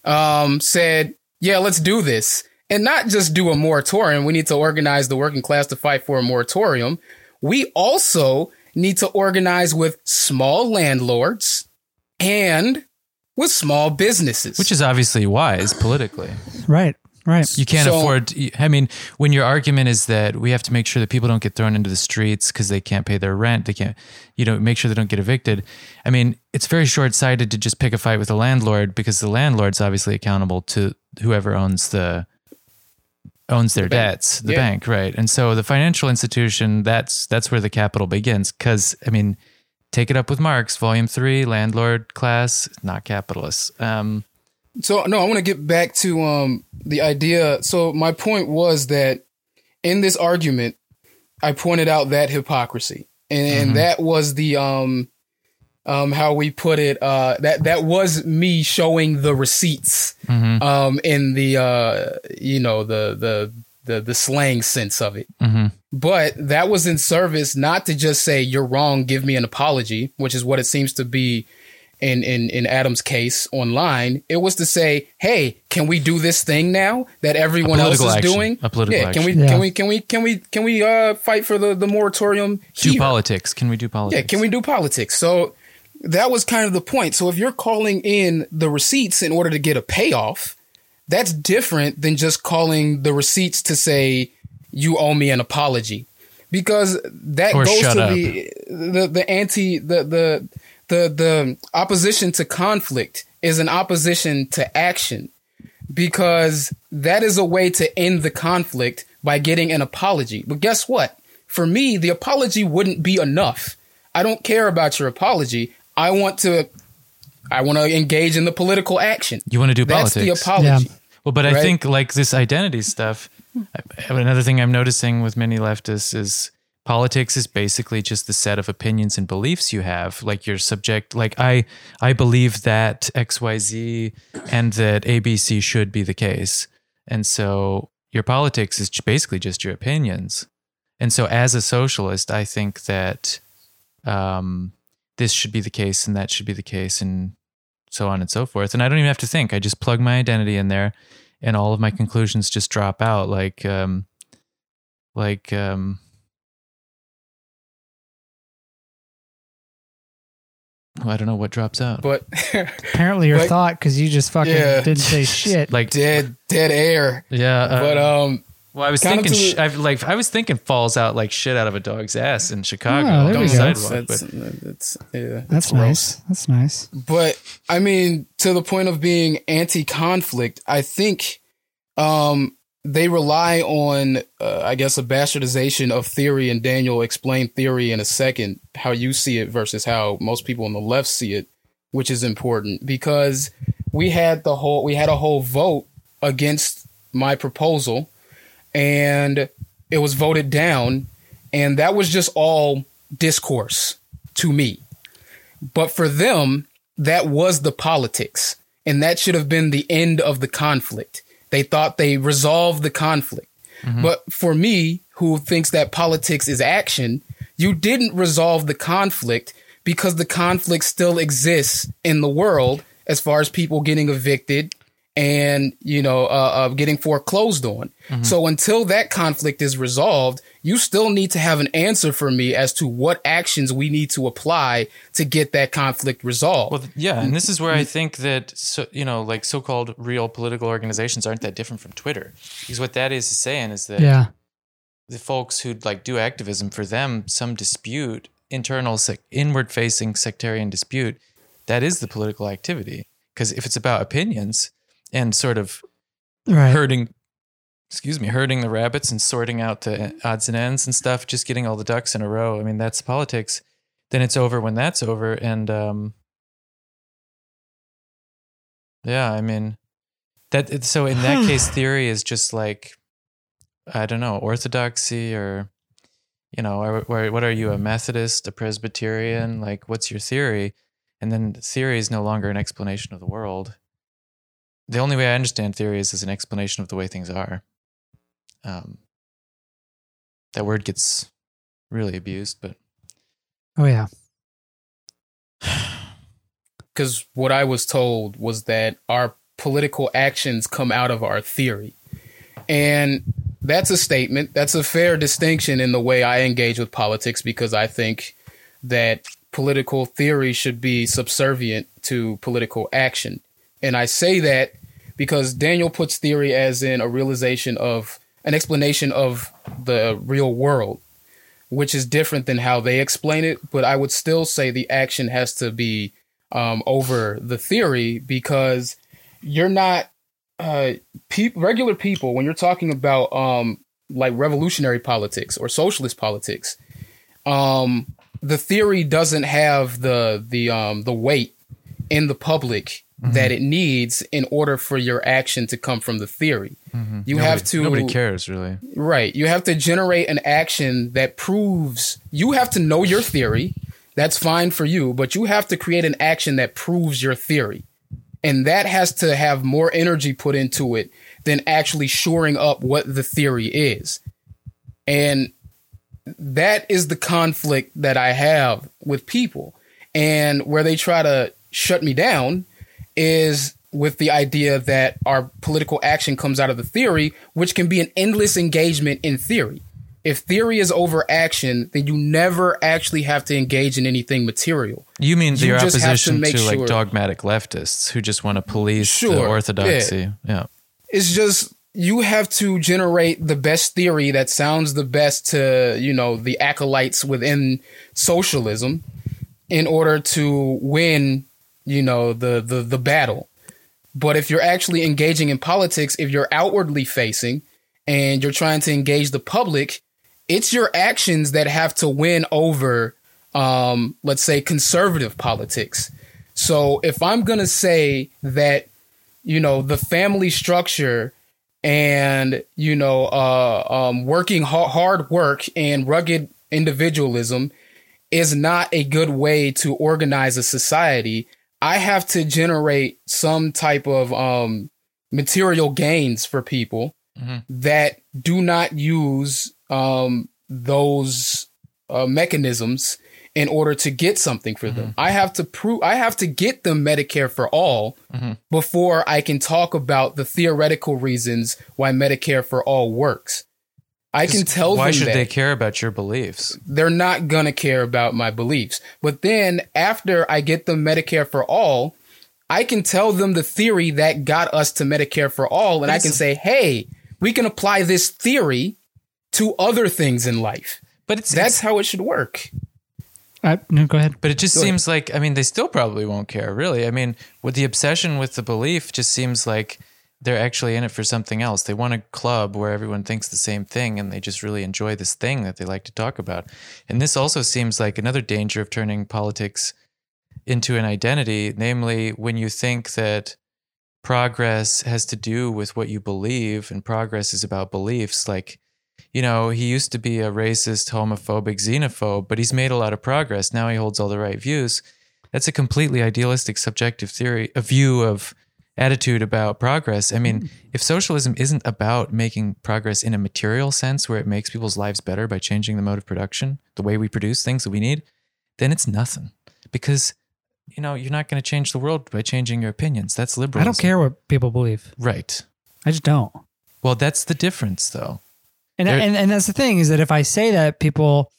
um, said, "Yeah, let's do this." And not just do a moratorium. We need to organize the working class to fight for a moratorium. We also need to organize with small landlords and with small businesses. which is obviously wise politically. Right. Right. You can't So- afford. I mean, when your argument is that we have to make sure that people don't get thrown into the streets because they can't pay their rent, they can't, you know, make sure they don't get evicted. I mean, it's very short sighted to just pick a fight with the landlord because the landlord's obviously accountable to whoever owns the owns their bank. debts, the Yeah. bank, right? And so the financial institution, that's that's where the capital begins. Because I mean, take it up with Marx, Volume Three, landlord class, not capitalists. Um, So no, I want to get back to um the idea. So my point was that in this argument, I pointed out that hypocrisy, and, Mhm. that was the um um how we put it. Uh, that that was me showing the receipts mhm, um in the uh you know the the the the slang sense of it. mhm. But that was in service not to just say you're wrong, give me an apology, which is what it seems to be in in in Adam's case online. It was to say, "Hey, can we do this thing now that everyone else is action. doing? A political yeah, can we. Yeah. can we can we can we can we uh fight for the the moratorium Do here? politics? Can we do politics? Yeah, can we do politics? So that was kind of the point. So if you're calling in the receipts in order to get a payoff, that's different than just calling the receipts to say you owe me an apology. Because that Or goes to up. the the the anti the the the the opposition to conflict is an opposition to action because that is a way to end the conflict by getting an apology. But guess what? For me, the apology wouldn't be enough. I don't care about your apology. I want to I want to engage in the political action. You want to do That's politics? the apology. Well, but I think like this identity stuff. Another thing I'm noticing with many leftists is politics is basically just the set of opinions and beliefs you have. Like you're subject. Like I, I believe that X, Y, Z, and that ABC should be the case. And so your politics is basically just your opinions. And so as a socialist, I think that um, this should be the case and that should be the case and so on and so forth. And I don't even have to think. I just plug my identity in there and all of my conclusions just drop out like um like um well, I don't know what drops out. But Apparently your Like- thought because you just fucking Yeah. didn't say shit. Like dead dead air. yeah, uh, But um well, I was thinking, sh- the- I've like I was thinking falls out like shit out of a dog's ass in Chicago Oh, on there the we go. sidewalk. that's, But that's, yeah, That's gross. nice. That's nice. But I mean, to the point of being anti-conflict, I think um, they rely on, uh, I guess, a bastardization of theory. And Daniel explained theory in a second, how you see it versus how most people on the left see it, which is important because we had the whole we had a whole vote against my proposal, and it was voted down, and that was just all discourse to me. But for them, that was the politics. And that should have been the end of the conflict. They thought they resolved the conflict. But for me, who thinks that politics is action, you didn't resolve the conflict because the conflict still exists in the world as far as people getting evicted and you know uh, uh, getting foreclosed on. So until that conflict is resolved, you still need to have an answer for me as to what actions we need to apply to get that conflict resolved. Well, yeah, and this is where I mm-hmm. think that so you know, like so-called real political organizations aren't that different from Twitter, because what that is saying is that Yeah. the folks who like do activism for them some dispute internal sec- inward facing sectarian dispute that is the political activity because if it's about opinions and sort of Right. herding excuse me herding the rabbits and sorting out the odds and ends and stuff just getting all the ducks in a row. I mean that's politics. Then it's over when that's over and um yeah i mean that so in that case theory is just like i don't know orthodoxy or you know or, or what are you a methodist a presbyterian? Like what's your theory? And then theory is no longer an explanation of the world. The only way I understand theory is as an explanation of the way things are. Um, that word gets really abused, but Oh yeah. because what I was told was that our political actions come out of our theory. And that's a statement. That's a fair distinction in the way I engage with politics because I think that political theory should be subservient to political action. And I say that because Daniel puts theory as in a realization of an explanation of the real world, which is different than how they explain it. But I would still say the action has to be um, over the theory because you're not uh, peop regular people when you're talking about um, like revolutionary politics or socialist politics. Um, the theory doesn't have the the um, the weight in the public that mm-hmm. it needs in order for your action to come from the theory. Mm-hmm. You have to nobody cares really. Right. You have to generate an action that proves you have to know your theory. That's fine for you, but you have to create an action that proves your theory. And that has to have more energy put into it than actually shoring up what the theory is. And that is the conflict that I have with people. And where they try to shut me down is with the idea that our political action comes out of the theory, which can be an endless engagement in theory. If theory is over action, then you never actually have to engage in anything material. You mean You your have to opposition to, make like dogmatic leftists who just want to police the Sure, orthodoxy? Yeah. It's just you have to generate the best theory that sounds the best to, you know, the acolytes within socialism in order to win, you know, the the the battle. But if you're actually engaging in politics, if you're outwardly facing and you're trying to engage the public, it's your actions that have to win over, um, let's say, conservative politics. So if I'm going to say that, you know, the family structure and, you know, uh, um, working ha- hard work and rugged individualism is not a good way to organize a society, I have to generate some type of um, material gains for people Mhm. that do not use um, those uh, mechanisms in order to get something for them. I have to prove I have to get them Medicare for all Mhm. before I can talk about the theoretical reasons why Medicare for all works. I can tell them Why should that they care about your beliefs? they're not gonna care about my beliefs. But then after I get them Medicare for all, I can tell them the theory that got us to Medicare for all, and I can say, hey, we can apply this theory to other things in life. But it's That's how it should work. I, no, go ahead. But it just Go ahead. seems like I mean they still probably won't care really. I mean, with the obsession with the belief just seems like they're actually in it for something else. They want a club where everyone thinks the same thing and they just really enjoy this thing that they like to talk about. And this also seems like another danger of turning politics into an identity, namely when you think that progress has to do with what you believe and progress is about beliefs like you know, he used to be a racist, homophobic, xenophobe, but he's made a lot of progress. Now he holds all the right views. That's a completely idealistic, subjective theory, a view of attitude about progress. I mean, mm-hmm. if socialism isn't about making progress in a material sense where it makes people's lives better by changing the mode of production, the way we produce things that we need, then it's nothing. Because, you know, you're not going to change the world by changing your opinions. That's liberalism. I don't care what people believe. Right. I just don't. Well, that's the difference, though. And, and and that's the thing is that if I say that, people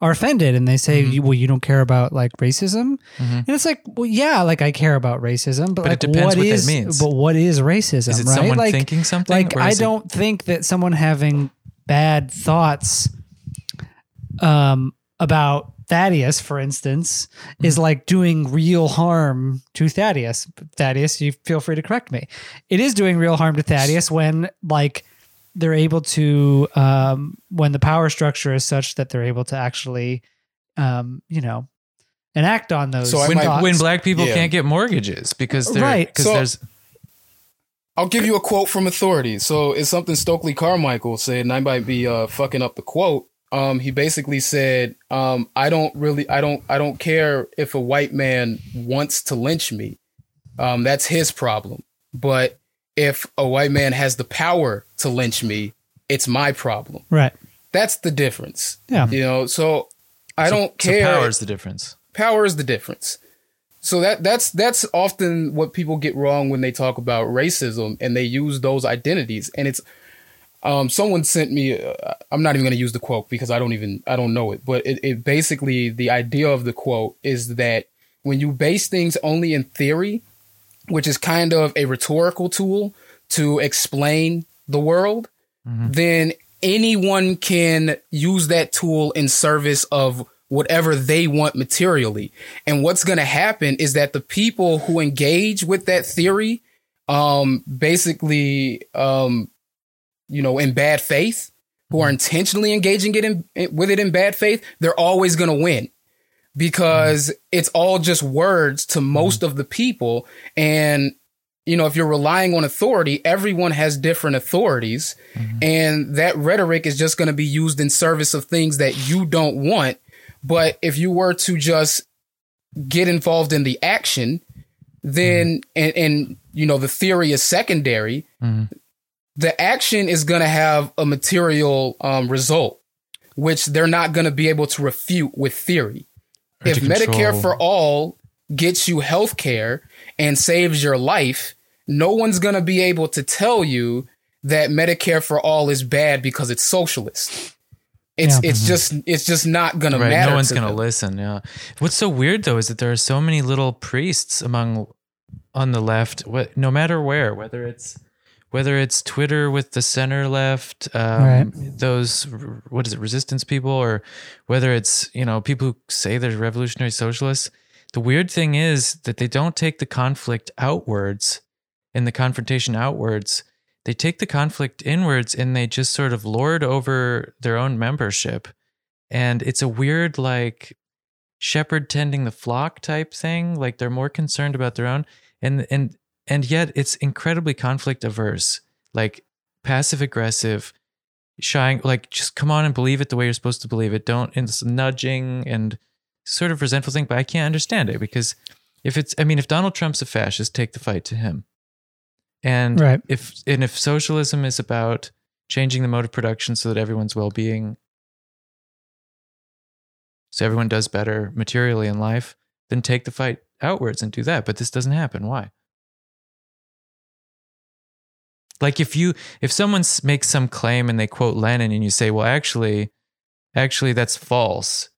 are offended and they say, Mhm. "Well, you don't care about like racism," Mhm. and it's like, well, yeah, like I care about racism, but, But it depends what that is- means. But what is racism? Is it right? someone like, thinking something? like I don't think that someone having bad thoughts um, about Thaddeus, for instance, is like doing real harm to Thaddeus. Thaddeus, you feel free to correct me. It is doing real harm to Thaddeus when like they're able to um, when the power structure is such that they're able to actually um, you know enact on those. So I when, might- when black people Yeah. can't get mortgages because they're Right. because So- there's I'll give you a quote from authority. So it's something Stokely Carmichael said, and I might be uh, fucking up the quote. Um, he basically said, um, "I don't really, I don't, I don't care if a white man wants to lynch me. Um, that's his problem. But if a white man has the power to lynch me, it's my problem. right. That's the difference. Yeah. You know. So I so- don't so care. power is the difference. power is the difference. So that that's that's often what people get wrong when they talk about racism and they use those identities. And it's um, someone sent me. Uh, I'm not even going to use the quote because I don't even I don't know it. But it, it basically the idea of the quote is that when you base things only in theory, which is kind of a rhetorical tool to explain the world, then anyone can use that tool in service of whatever they want materially. And what's going to happen is that the people who engage with that theory, um, basically, um, you know, in bad faith, who are intentionally engaging it in, with it in bad faith, they're always going to win because it's all just words to most of the people. And, you know, if you're relying on authority, everyone has different authorities. And that rhetoric is just going to be used in service of things that you don't want. But if you were to just get involved in the action, then, and, and, you know, the theory is secondary, Mhm. the action is going to have a material um, result, which they're not going to be able to refute with theory. If Medicare control- for all gets you health care and saves your life, no one's going to be able to tell you that Medicare for all is bad because it's socialist. It's Yeah. it's mm-hmm. just it's just not going to right, matter. no one's to gonna them. listen. Yeah. What's so weird though is that there are so many little priests among on the left. What, no matter where, whether it's whether it's Twitter with the center left, um, Right. those what is it, resistance people, or whether it's you know people who say they're revolutionary socialists. The weird thing is that they don't take the conflict outwards and the confrontation outwards. They take the conflict inwards and they just sort of lord over their own membership. And it's a weird, like, shepherd tending the flock type thing. Like they're more concerned about their own. And, and, and yet it's incredibly conflict averse, like passive aggressive, shying, like just come on and believe it the way you're supposed to believe it. Don't, and it's nudging and sort of resentful thing, but I can't understand it because if it's, I mean, if Donald Trump's a fascist, take the fight to him. And Right. if and if socialism is about changing the mode of production so that everyone's well-being so everyone does better materially in life, then take the fight outwards and do that. But this doesn't happen. Why? Like if you if someone makes some claim and they quote Lenin and you say, "Well, actually, actually that's false."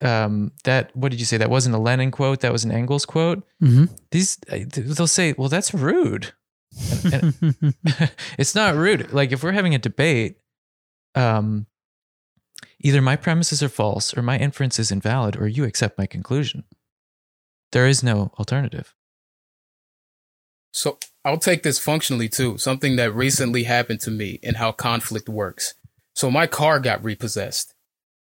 Um, that what did you say? That wasn't a Lenin quote. That was an Engels quote. hmm These they'll say, "Well, that's rude." And- it's not rude. Like if we're having a debate, um, either my premises are false or my inference is invalid, or you accept my conclusion. There is no alternative. So I'll take this functionally too. Something that recently happened to me and how conflict works. So my car got repossessed.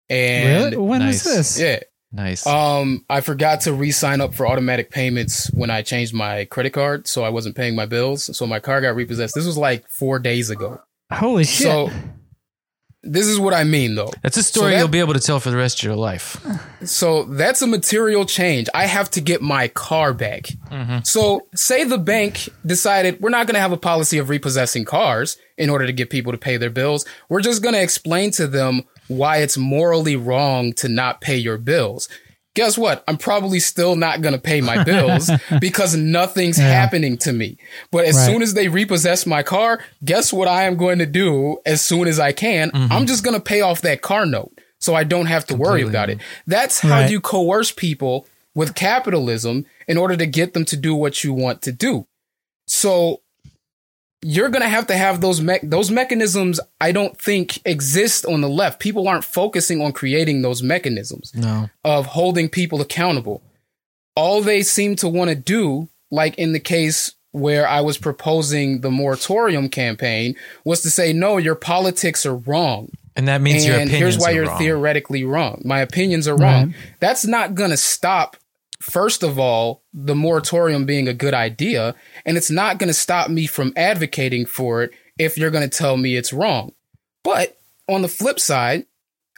And really? When Nice. was this? yeah, Nice. um, I forgot to re-sign up for automatic payments when I changed my credit card, so I wasn't paying my bills. So my car got repossessed. This was like four days ago. Holy shit! So this is what I mean, though. That's a story that- you'll be able to tell for the rest of your life. So that's a material change. I have to get my car back. Mm-hmm. So say the bank decided we're not going to have a policy of repossessing cars in order to get people to pay their bills. We're just going to explain to them why it's morally wrong to not pay your bills. Guess what? I'm probably still not going to pay my bills because nothing's Yeah. happening to me. But as Right. soon as they repossess my car, guess what I am going to do as soon as I can? I'm mm-hmm. just going to pay off that car note so I don't have to worry about it. That's how Right. you coerce people with capitalism in order to get them to do what you want to do. So you're gonna have to have those me- those mechanisms. I don't think exist on the left. People aren't focusing on creating those mechanisms No. of holding people accountable. All they seem to want to do, like in the case where I was proposing the moratorium campaign, was to say, no, your politics are wrong. And that means your and opinions here's why you're wrong. theoretically wrong. My opinions are wrong. That's not going to stop, first of all, the moratorium being a good idea. And it's not going to stop me from advocating for it if you're going to tell me it's wrong. But on the flip side,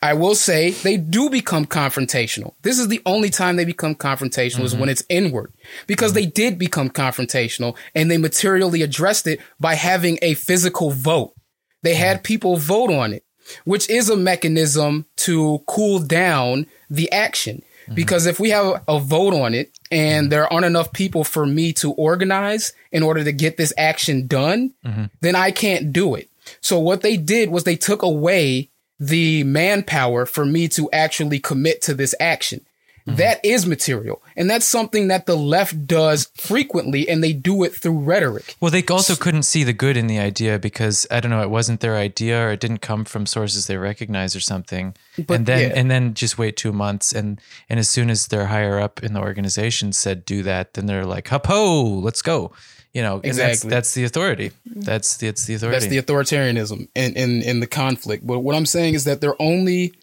I will say they do become confrontational. This is the only time they become confrontational is when mm-hmm. it's inward because they did become confrontational and they materially addressed it by having a physical vote. They had mm-hmm. people vote on it, which is a mechanism to cool down the action. Mm-hmm. Because if we have a vote on it and mm-hmm. there aren't enough people for me to organize in order to get this action done, mm-hmm. then I can't do it. So what they did was they took away the manpower for me to actually commit to this action. Mm-hmm. That is material. And that's something that the left does frequently and they do it through rhetoric. Well, they also couldn't see the good in the idea because I don't know, it wasn't their idea or it didn't come from sources they recognize or something. But, and then yeah. and then just wait two months and and as soon as they're higher up in the organization said do that, then they're like, Hup ho, let's go. You know, and that's Exactly. that's the authority. Mm-hmm. That's the it's the authority. That's the authoritarianism in, in, in the conflict. But what I'm saying is that they're only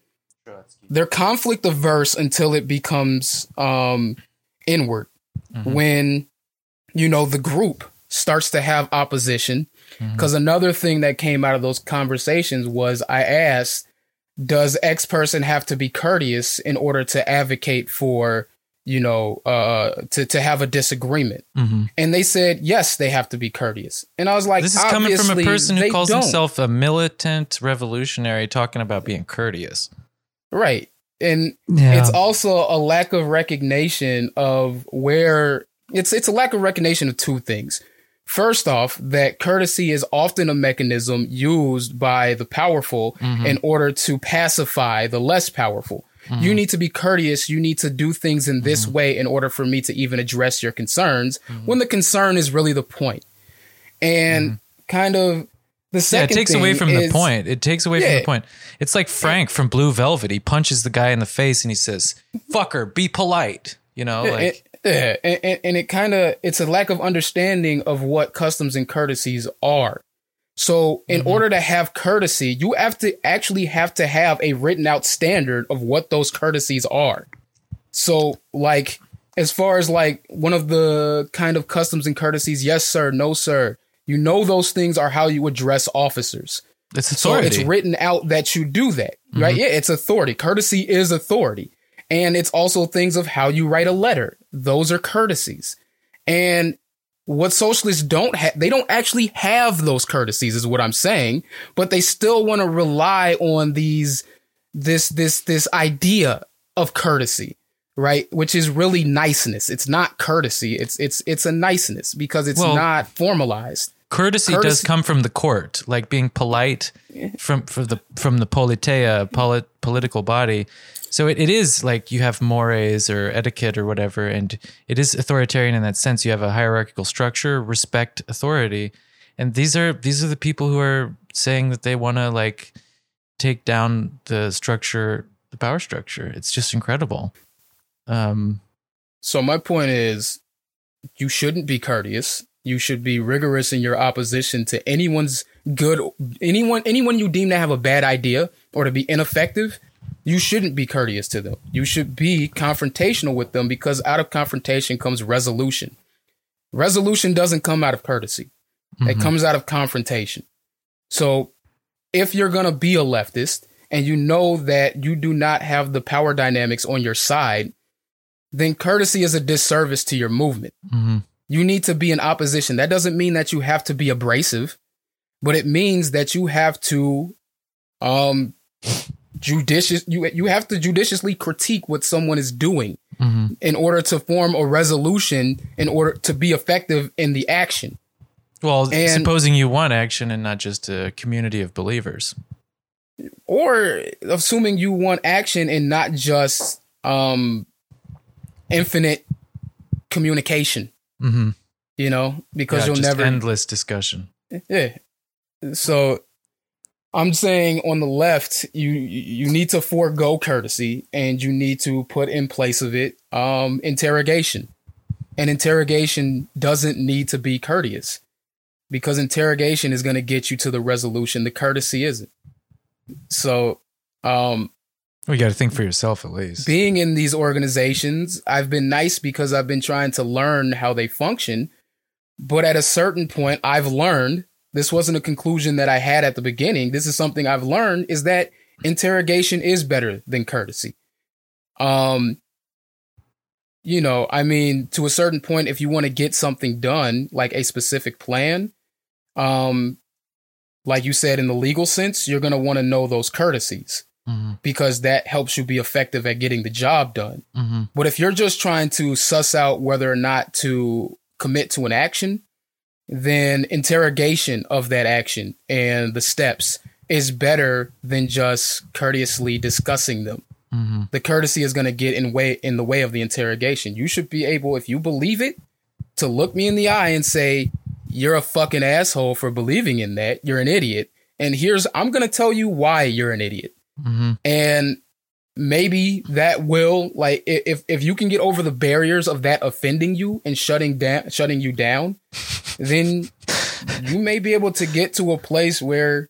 they're conflict averse until it becomes um inward. When you know the group starts to have opposition. Because another thing that came out of those conversations was I asked, does X person have to be courteous in order to advocate for, you know, uh to, to have a disagreement? Mhm. And they said, yes, they have to be courteous. And I was like, This is coming from a person who calls don't." himself a militant revolutionary talking about being courteous. Right. And Yeah. it's also a lack of recognition of where it's it's a lack of recognition of two things. First off, that courtesy is often a mechanism used by the powerful mm-hmm. in order to pacify the less powerful. You mm-hmm. need to be courteous. You need to do things in this mm-hmm. way in order for me to even address your concerns when the concern is really the point. And kind of the Yeah, it takes away from is- the point. It takes away from the point. It's like Frank from Blue Velvet. He punches the guy in the face and he says, "Fucker, be polite." You know, like it, yeah, and, and, and it kind of it's a lack of understanding of what customs and courtesies are. So, in mm-hmm. order to have courtesy, you have to actually have to have a written out standard of what those courtesies are. So, like, as far as like one of the kind of customs and courtesies, yes, sir, no, sir. You know, those things are how you address officers. it's So authority. it's written out that you do that, right? Mm-hmm. Yeah, it's authority. Courtesy is authority. And it's also things of how you write a letter. Those are courtesies. And what socialists don't have, they don't actually have those courtesies, is what I'm saying, but they still want to rely on these, this, this, this idea of courtesy, right? Which is really niceness. It's not courtesy. It's, it's, it's a niceness because it's Well- not formalized. courtesy, does come from the court, like being polite from from the from the politeia, polit, political body. So it, it is like you have mores or etiquette or whatever, and it is authoritarian in that sense. You have a hierarchical structure, respect authority, and these are these are the people who are saying that they want to like take down the structure, the power structure. It's just incredible. Um, So my point is, you shouldn't be courteous. You should be rigorous in your opposition to anyone's good, anyone, anyone you deem to have a bad idea or to be ineffective. You shouldn't be courteous to them. You should be confrontational with them because out of confrontation comes resolution. Resolution doesn't come out of courtesy. It mhm. comes out of confrontation. So if you're going to be a leftist and you know that you do not have the power dynamics on your side, then courtesy is a disservice to your movement. Mhm. You need to be in opposition. That doesn't mean that you have to be abrasive, but it means that you have to um judicious you you have to judiciously critique what someone is doing Mhm. in order to form a resolution in order to be effective in the action. Well, And- supposing you want action and not just a community of believers. or assuming you want action and not just um infinite communication Mm-hmm. you know because yeah, you'll never endless discussion. Yeah. So I'm saying on the left, you you need to forego courtesy and you need to put in place of it um interrogation. And interrogation doesn't need to be courteous because interrogation is going to get you to the resolution. The courtesy isn't. So, um, Well, you got to think for yourself at least. being in these organizations, I've been nice because I've been trying to learn how they function. But at a certain point, I've learned this wasn't a conclusion that I had at the beginning. This is something I've learned is that interrogation is better than courtesy. Um, you know, I mean, to a certain point, if you want to get something done, like a specific plan, um, like you said, in the legal sense, you're going to want to know those courtesies Mhm, because that helps you be effective at getting the job done. mhm. But if you're just trying to suss out whether or not to commit to an action, then interrogation of that action and the steps is better than just courteously discussing them. Mhm. The courtesy is going to get in way in the way of the interrogation. You should be able, if you believe it, to look me in the eye and say, "You're a fucking asshole for believing in that. You're an idiot." And here's I'm going to tell you why you're an idiot Mhm. and maybe that will like if if you can get over the barriers of that offending you and shutting down shutting you down then you may be able to get to a place where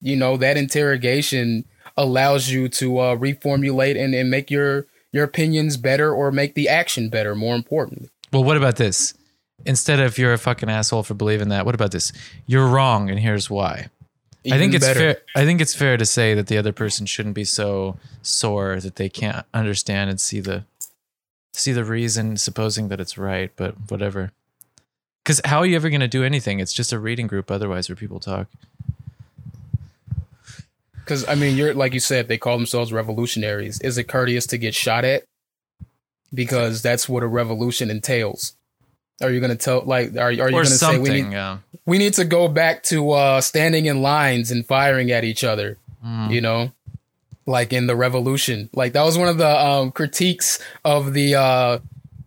you know that interrogation allows you to uh, reformulate and, and make your your opinions better or make the action better more importantly Well, what about this? Instead of you're a fucking asshole for believing that, what about this? You're wrong, and here's why. I think it's better. fair. I think it's fair to say that the other person shouldn't be so sore that they can't understand and see the see the reason, supposing that it's right. But whatever. Because how are you ever going to do anything? It's just a reading group, otherwise, where people talk. Because I mean, you're like you said, they call themselves revolutionaries. Is it courteous to get shot at? Because that's what a revolution entails. Are you going to tell like are, are you going to say we need yeah. we need to go back to uh, standing in lines and firing at each other? Mm. You know, like in the revolution. Like that was one of the um, critiques of the uh,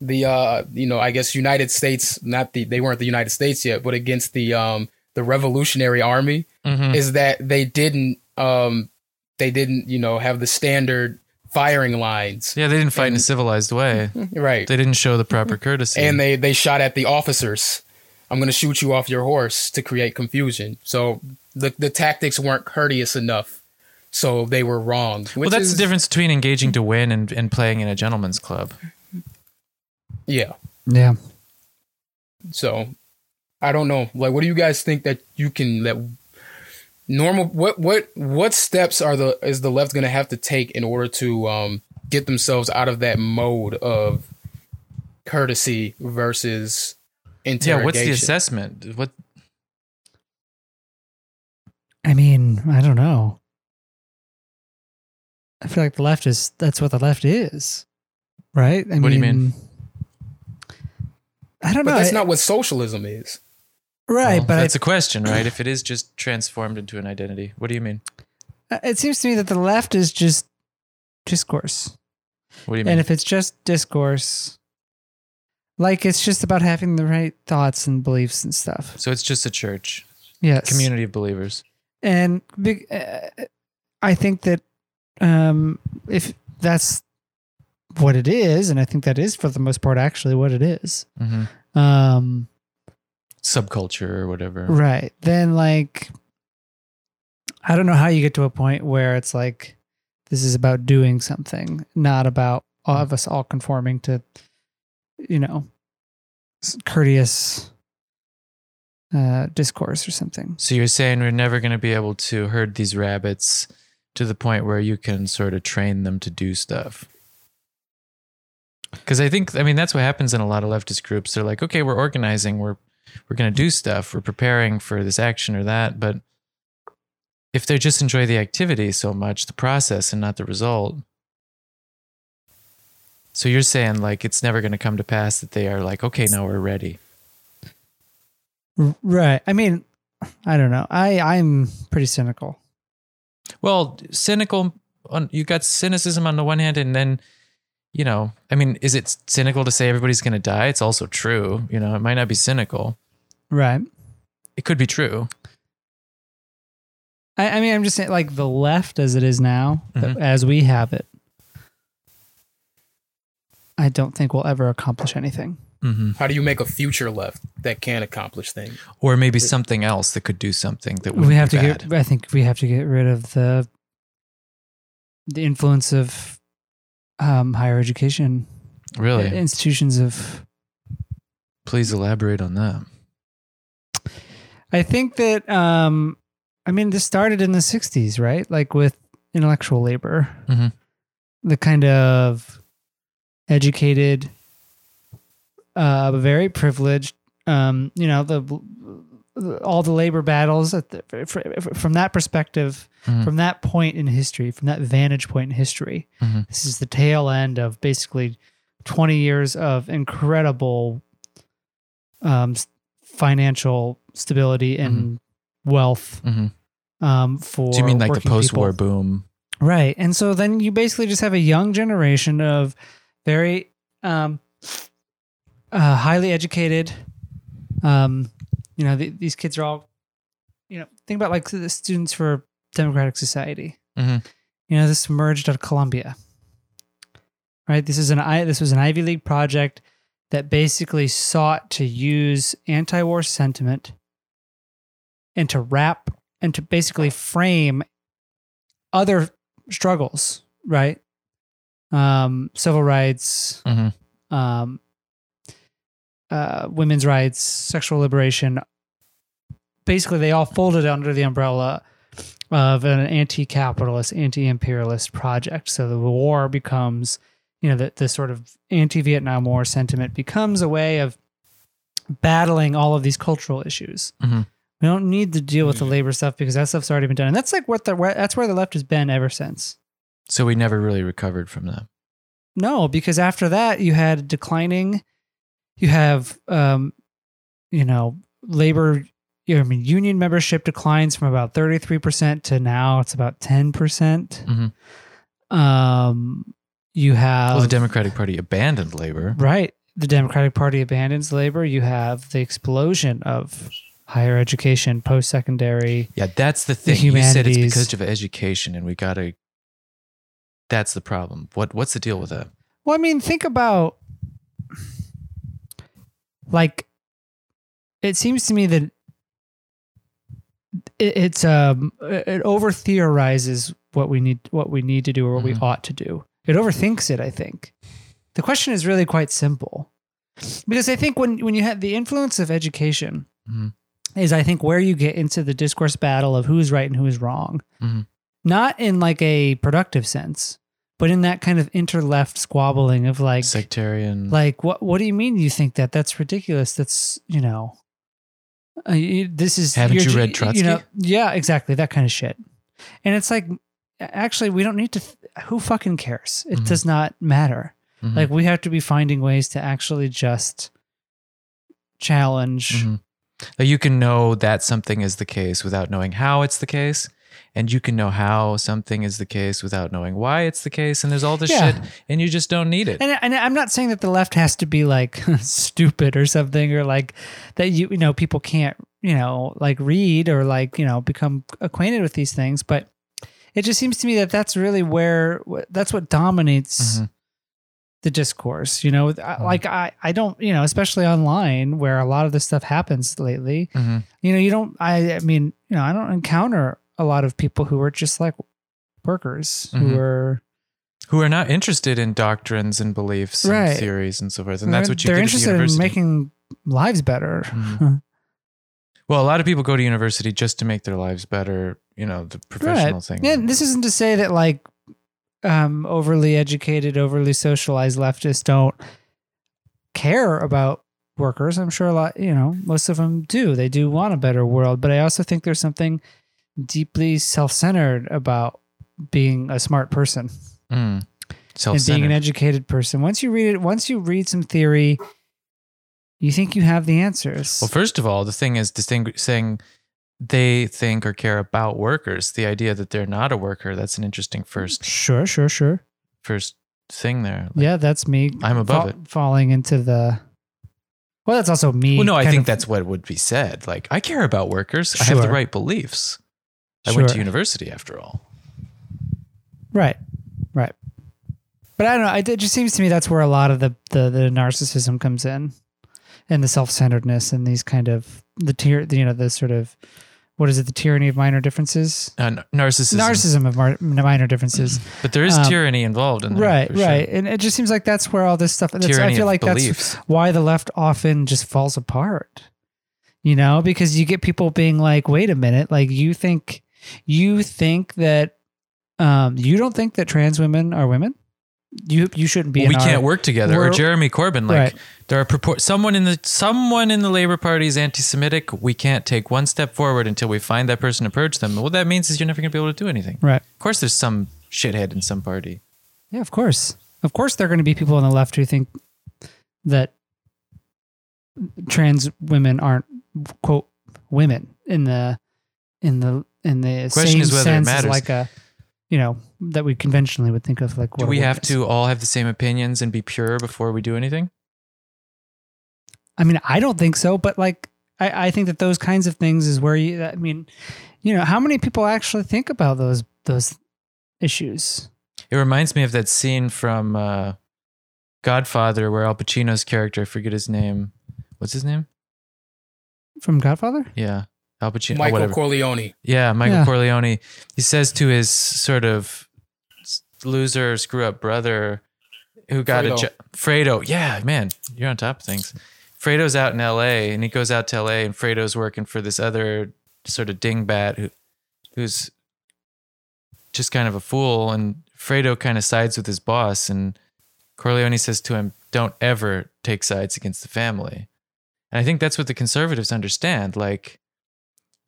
the uh, you know I guess United States. Not the they weren't the United States yet, but against the um, the Revolutionary Army Mhm. is that they didn't um they didn't you know have the standard firing lines Yeah, they didn't fight in a civilized way. right They didn't show the proper courtesy. and they they shot at the officers i'm going to shoot you off your horse to create confusion so the the tactics weren't courteous enough so they were wrong well, that's is- the difference between engaging to win and, and playing in a gentleman's club. yeah Yeah. so i don't know like what do you guys think that you can that normal what what what steps are the is the left going to have to take in order to um get themselves out of that mode of courtesy versus interrogation? Yeah, what's the assessment? What I mean, I don't know. I feel like the left is that's what the left is. Right? I What do you mean? I don't but know. that's I- not what socialism is right, well, but I, that's a question, right? If it is just transformed into an identity, what do you mean? it seems to me that the left is just discourse. What do you mean? And if it's just discourse, like it's just about having the right thoughts and beliefs and stuff. so it's just a church, Yes. community of believers. and big, uh, I think that um, if that's what it is, and I think that is for the most part actually what it is, hmm um, Subculture or whatever. right? Then like, I don't know how you get to a point where it's like this is about doing something, not about all of us all conforming to, you know, courteous uh, discourse or something. So you're saying we're never going to be able to herd these rabbits to the point where you can sort of train them to do stuff. Because I think, I mean, that's what happens in a lot of leftist groups. They're like, okay, we're organizing, we're we're going to do stuff, we're preparing for this action or that, but if they just enjoy the activity so much, the process and not the result. So you're saying like it's never going to come to pass that they are like, okay, now we're ready. Right. I mean, I don't know. I I'm pretty cynical. Well, cynical. On you got cynicism on the one hand, and then, you know, I mean, is it cynical to say everybody's going to die? It's also true. You know, it might not be cynical. Right. it could be true. I, I mean, I'm just saying, like the left as it is now, Mhm. as we have it, I don't think we'll ever accomplish anything. hmm How do you make a future left that can accomplish things? Or maybe something else that could do something that we have be to bad. get. I think we have to get rid of the the influence of um, higher education really. institutions of. Please elaborate on that. I think that. Um, I mean, this started in the '60s, right? Like with intellectual labor, Mhm. the kind of educated, uh, very privileged. Um, you know, the all the labor battles at the, fr- from that perspective, Mhm. from that point in history, from that vantage point in history. Mhm. This is the tail end of basically 20 years of incredible um, financial stability and wealth Mhm. um, for. Do you mean like the post-war people. boom? Right. And so then you basically just have a young generation of very um, uh, highly educated. Um, you know, th- these kids are all, you know, think about like the students for Democratic Society. Mhm. You know, this emerged out of Columbia. Right. This is an I. This was an Ivy League project that basically sought to use anti-war sentiment and to wrap and to basically frame other struggles, right? Um, civil rights, Mhm. um, uh, women's rights, sexual liberation. Basically, they all folded under the umbrella of an anti-capitalist, anti-imperialist project. So the war becomes, you know, the, the sort of anti-Vietnam War sentiment becomes a way of battling all of these cultural issues. Mhm. We don't need to deal with the labor stuff because that stuff's already been done, and that's like what the where, that's where the left has been ever since. So we never really recovered from that. No, because after that you had declining. You have, um, you know, labor. You know, I mean, union membership declines from about thirty three percent to now it's about ten percent. Mhm. Um, you have Well, the Democratic Party abandoned labor. right. The Democratic Party abandons labor. You have the explosion of higher education, post secondary. Yeah, that's the The thing. You said it's because of education, and we gotta. That's the problem. What What's the deal with that? Well, I mean, think about like it seems to me that it, it's um it over theorizes what we need what we need to do or what Mhm. we ought to do. It overthinks it. I think the question is really quite simple because I think when when you have the influence of education Mhm. is I think where you get into the discourse battle of who's right and who is wrong, Mhm. not in like a productive sense, but in that kind of inter-left squabbling of like Sectarian. like what what do you mean you think that that's ridiculous that's you know uh, you- this is Haven't you read Trotsky? yeah exactly that kind of shit and it's like actually we don't need to th- who fucking cares it Mhm. does not matter Mhm. like we have to be finding ways to actually just challenge Mhm. Like you can know that something is the case without knowing how it's the case, and you can know how something is the case without knowing why it's the case. And there's all this Yeah. shit, and you just don't need it. And, and I'm not saying that the left has to be like stupid or something, or like that you you know people can't you know like read or like you know become acquainted with these things, but it just seems to me that that's really where that's what dominates Mhm. the discourse. You know, Mhm. like I I don't you know especially online where a lot of this stuff happens lately. Mhm. You know, you don't. I I mean, you know, I don't encounter a lot of people who are just like workers who are Who are not interested in doctrines and beliefs Right. and theories and so forth. And that's what you they're interested in making lives better. Well, a lot of people go to university just to make their lives better. You know, the professional thing. Yeah, and this isn't to say that like um, overly educated, overly socialized leftists don't care about workers. I'm sure a lot, you know, most of them do. They do want a better world, but I also think there's something deeply self-centered about being a smart person Mm. and being an educated person. Once you read it, once you read some theory, you think you have the answers. Well, first of all, the thing is distingu- saying they think or care about workers. The idea that they're not a worker, that's an interesting first sure, sure, sure. first thing there. Like, Yeah, that's me. I'm above fa- it. Falling into the Well, that's also me. Well, no, I think of- that's what would be said. Like, I care about workers. I have the right beliefs. I went to university after all. right, right. But I don't know. It it just seems to me that's where a lot of the the, the narcissism comes in, and the self centeredness, and these kind of the tier, you know, the sort of what is it, the tyranny of minor differences, Uh, narcissism. narcissism of mar- minor differences. But there is Um, tyranny involved in that. right, sure. right, and it just seems like that's where all this stuff. That's, I feel like beliefs. that's why the left often just falls apart. You know, because you get people being like, "Wait a minute, like you think you think that um you don't think that trans women are women? You you shouldn't be. Well, we our- can't work together. Or Jeremy Corbyn, like Right. there are purport someone in the someone in the Labor Party is anti-Semitic. We can't take one step forward until we find that person and purge them. What that means is you're never going to be able to do anything. Right. Of course, there's some shithead in some party. Yeah, of course. Of course, there are going to be people on the left who think that trans women aren't quote women in the in the in the Question same is whether it sense as matters. like a you know that we conventionally would think of like Do what a we have is. to all have the same opinions and be pure before we do anything? I mean, I don't think so, but like I, I think that those kinds of things is where you. I mean, you know, how many people actually think about those those issues? It reminds me of that scene from uh, Godfather where Al Pacino's character, I forget his name. What's his name? From Godfather? Yeah. Al Pacino. Michael. Corleone. Yeah, Michael Yeah. Corleone. He says to his sort of s- loser, screw up brother who got a Fredo. job. Fredo. Yeah, man, you're on top of things. Fredo's out in LA and he goes out to LA and Fredo's working for this other sort of dingbat who, who's just kind of a fool. And Fredo kind of sides with his boss. And Corleone says to him, don't ever take sides against the family. And I think that's what the conservatives understand. Like,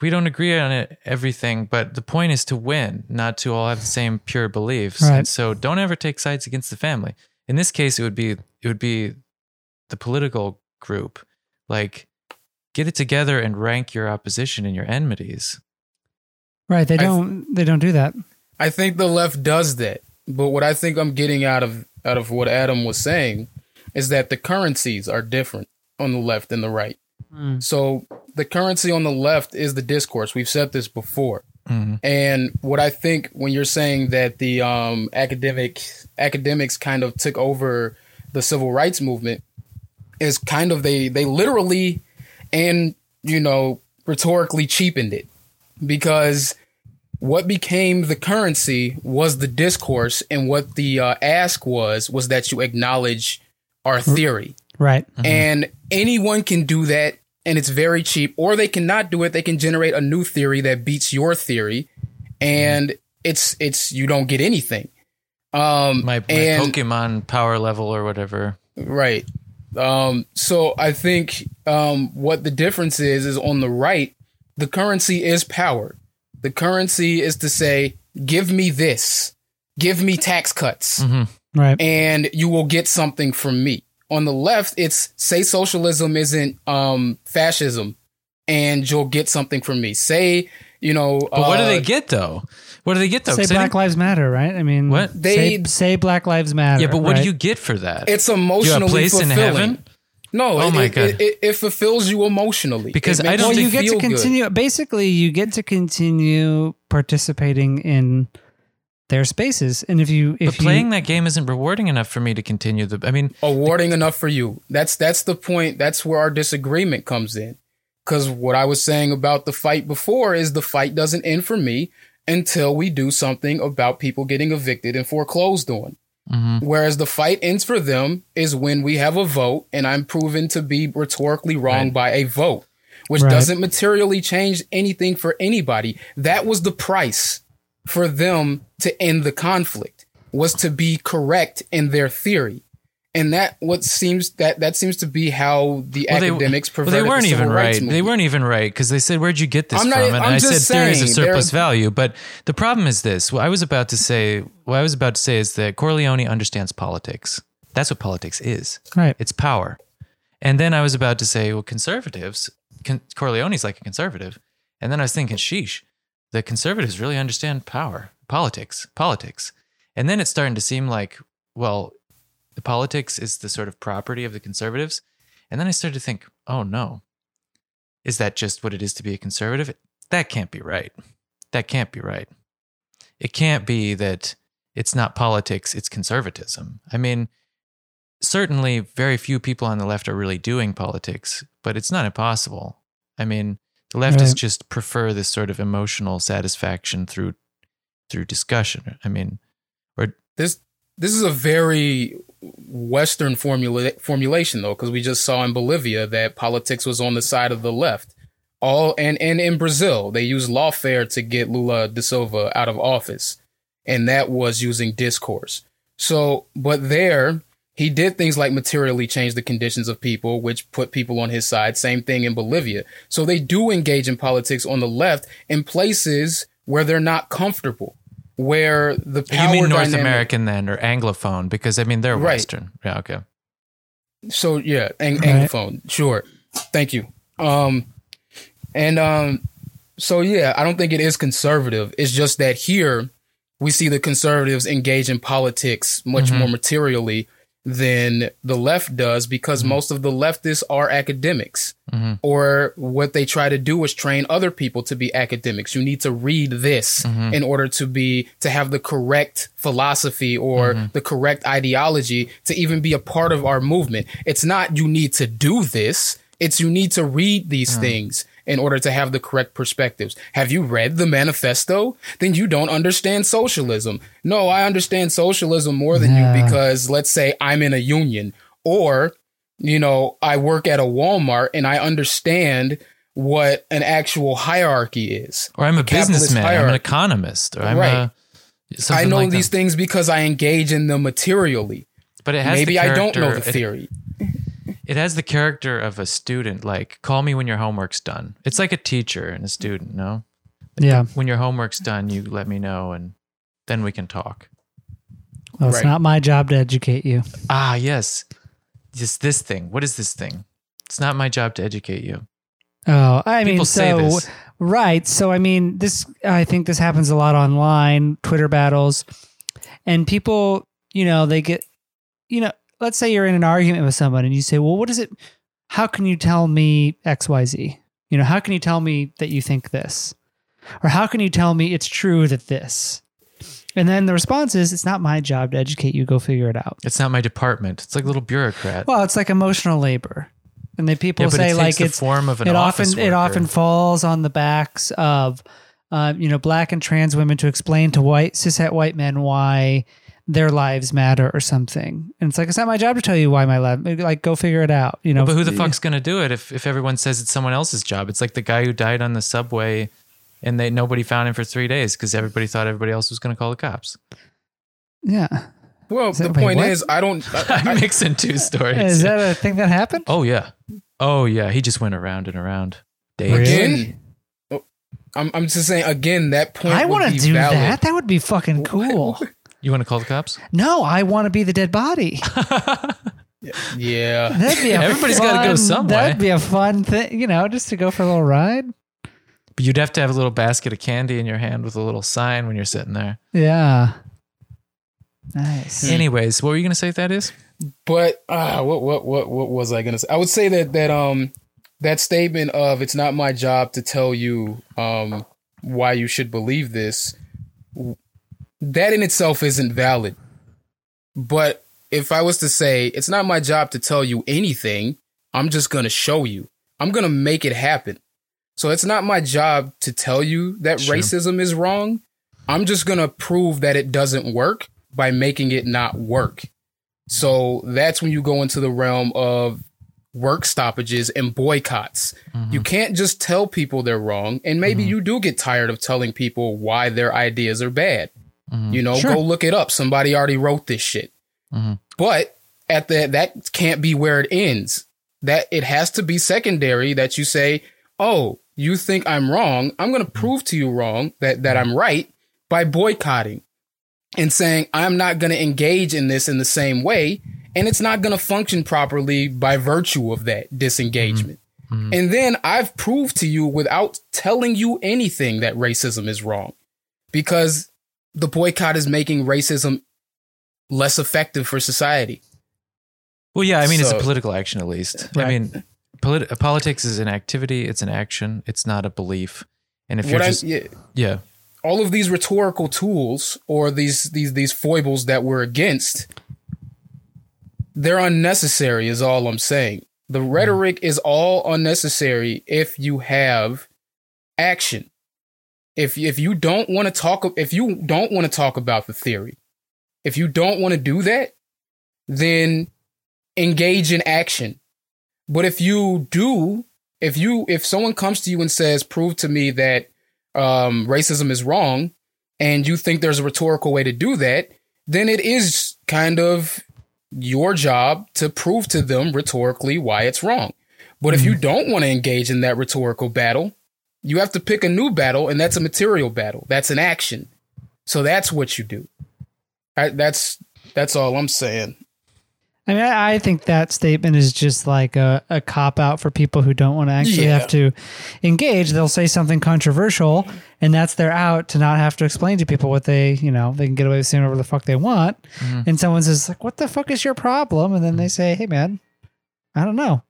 we don't agree on it, everything, but the point is to win, not to all have the same pure beliefs. Right. And so don't ever take sides against the family. In this case, it would be it would be the political group. Like get it together and rank your opposition and your enmities. Right. They don't. they don't do that. I think the left does that. But what I think I'm getting out of out of what Adam was saying is that the currencies are different on the left and the right. Mm. So the currency on the left is the discourse. We've said this before. Mhm. And what I think when you're saying that the um, academic academics kind of took over the civil rights movement is kind of they they literally and you know rhetorically cheapened it because what became the currency was the discourse and what the uh, ask was was that you acknowledge our theory Right. and anyone can do that and it's very cheap or they cannot do it they can generate a new theory that beats your theory and it's it's you don't get anything um My, my and Pokemon power level or whatever. right um so i think um what the difference is is on the right the currency is power the currency is to say give me this give me tax cuts Mhm. Right. and you will get something from me. On the left, it's say socialism isn't um, fascism, and you'll get something from me. Say, you know, But what do uh, they get though? What do they get though? Say Black think- Lives Matter, right? I mean, What? They- say, say Black Lives Matter. yeah, but what right? do you get for that? It's Do you have emotionally a place in fulfilling. heaven? No, Oh it, my God. It, it, it fulfills you emotionally Because I don't Well, you think- get to feel good. continue. Basically, you get to continue participating in their spaces, and if you if But playing you, that game isn't rewarding enough for me to continue the. I mean, awarding enough for you. That's that's the point. That's where our disagreement comes in. Because what I was saying about the fight before is the fight doesn't end for me until we do something about people getting evicted and foreclosed on. mhm. Whereas the fight ends for them is when we have a vote and I'm proven to be rhetorically wrong Right. by a vote, which Right. doesn't materially change anything for anybody. That was the price for them to end the conflict was to be correct in their theory. And that what seems that that seems to be how the Well, they- academics Well, they weren't the even rights right. They weren't even right because they said, "Where'd you get this I'm not- from?" And I'm I said, just "Theories of surplus value." But the problem is this: what I was about to say, what I was about to say is that Corleone understands politics. That's what politics is. right, It's power. And then I was about to say, well, conservatives, con- Corleone's like a conservative. And then I was thinking, sheesh, the conservatives really understand power, politics, politics. And then it's starting to seem like, well, the politics is the sort of property of the conservatives. And then I started to think, oh no, is that just what it is to be a conservative? That can't be right. That can't be right. It can't be that it's not politics, it's conservatism. I mean, certainly very few people on the left are really doing politics, but it's not impossible. I mean, the leftists Right. just prefer this sort of emotional satisfaction through through discussion. I mean, or This this is a very Western formula formulation though, because we just saw in Bolivia that politics was on the side of the left. All and and in Brazil, they used lawfare to get Lula da Silva out of office, and that was using discourse. So, but there he did things like materially change the conditions of people, which put people on his side. Same thing in Bolivia. So they do engage in politics on the left in places where they're not comfortable, where the power you mean North dynamic- American then or Anglophone because I mean they're Right. Western. Yeah, okay. So yeah, ang- Right. anglophone. Sure. Thank you. Um, and um, so yeah, I don't think it is conservative. It's just that here we see the conservatives engage in politics much Mhm. more materially than the left does because most of the leftists are academics. Mhm. Or what they try to do is train other people to be academics. You need to read this Mhm. in order to be to have the correct philosophy or Mhm. the correct ideology to even be a part of our movement. It's not you need to do this. It's you need to read these things in order to have the correct perspectives. Have you read the manifesto? Then you don't understand socialism. No, I understand socialism more than Yeah. you because let's say I'm in a union or you know, I work at a Walmart and I understand what an actual hierarchy is. Or I'm a capitalist businessman. I'm an economist. Or I'm Right. a I something know like these that. things because I engage in them materially. But it has Maybe the I don't know the theory. It has the character of a student. Like, call me when your homework's done. It's like a teacher and a student. No, Yeah. when your homework's done, you let me know, and then we can talk. Well, it's Right. not my job to educate you. Ah, yes, just this thing. What is this thing? It's not my job to educate you. Oh, I mean, People say so this. right. So I mean, this I think this happens a lot online, Twitter battles, and people, you know, they get, you know, let's say you're in an argument with someone and you say, well, what is it? How can you tell me X, Y, Z? You know, how can you tell me that you think this, or how can you tell me it's true that this? And then the response is, it's not my job to educate you. Go figure it out. It's not my department. It's like a little bureaucrat. Well, it's like emotional labor, and then people yeah, say it like it's form of an it office often it often falls on the backs of uh, you know black and trans women to explain to white cishet white men why their lives matter or something and it's like it's not my job to tell you why my life like go figure it out you know But who the fuck's gonna do it if, if everyone says it's someone else's job? It's like the guy who died on the subway, and they nobody found him for three days because everybody thought everybody else was gonna call the cops. yeah Well, that- the wait, point what? is, I don't. I, I'm mixing two stories. is that a thing that happened oh yeah, oh yeah. He just went around and around. Days. Really? again, oh, I'm, I'm just saying again. That point. i want want to do that that would be fucking cool You want to call the cops? no i want to be the dead body Yeah. that'd be a Everybody's gotta go fun- some that'd be a fun thing you know just to go for a little ride But you'd have to have a little basket of candy in your hand with a little sign when you're sitting there. yeah nice Anyways, what were you gonna say? That is. But uh, what what what what was I gonna say? I would say that that um that statement of it's not my job to tell you um why you should believe this. That in itself isn't valid. But if I was to say it's not my job to tell you anything, I'm just gonna show you. I'm gonna make it happen. So it's not my job to tell you that Sure. racism is wrong. I'm just gonna prove that it doesn't work by making it not work. So that's when you go into the realm of work stoppages and boycotts. Mm-hmm. You can't just tell people they're wrong. And maybe you do get tired of telling people why their ideas are bad. Mhm. You know, Sure. go look it up. Somebody already wrote this shit. Mhm. But at the that can't be where it ends. That it has to be secondary that you say, "Oh, you think I'm wrong. I'm going to prove to you wrong that that I'm right by boycotting and saying I'm not going to engage in this in the same way and it's not going to function properly by virtue of that disengagement." And then I've proved to you without telling you anything that racism is wrong because the boycott is making racism less effective for society. Well, yeah, I mean, it's a political action at least. I mean, polit- politics is an activity, it's an action, it's not a belief. And if what you're I just, yeah, yeah, all of these rhetorical tools or these these these foibles that we're against they're unnecessary is all i'm saying the hmm. rhetoric is all unnecessary if you have action if if you don't want to talk if you don't want to talk about the theory if you don't want to do that then engage in action but if you do if you if someone comes to you and says prove to me that um, racism is wrong and you think there's a rhetorical way to do that, then it is kind of your job to prove to them rhetorically why it's wrong. But if you don't want to engage in that rhetorical battle, you have to pick a new battle, and that's a material battle. That's an action. So that's what you do. I, that's that's all I'm saying. I mean, I, I think that statement is just like a, a cop out for people who don't want to actually Yeah. have to engage. They'll say something controversial, and that's their out to not have to explain to people what they, you know, they can get away with saying whatever the fuck they want. Mm-hmm. And someone says, like, what the fuck is your problem? And then they say, hey, man, I don't know.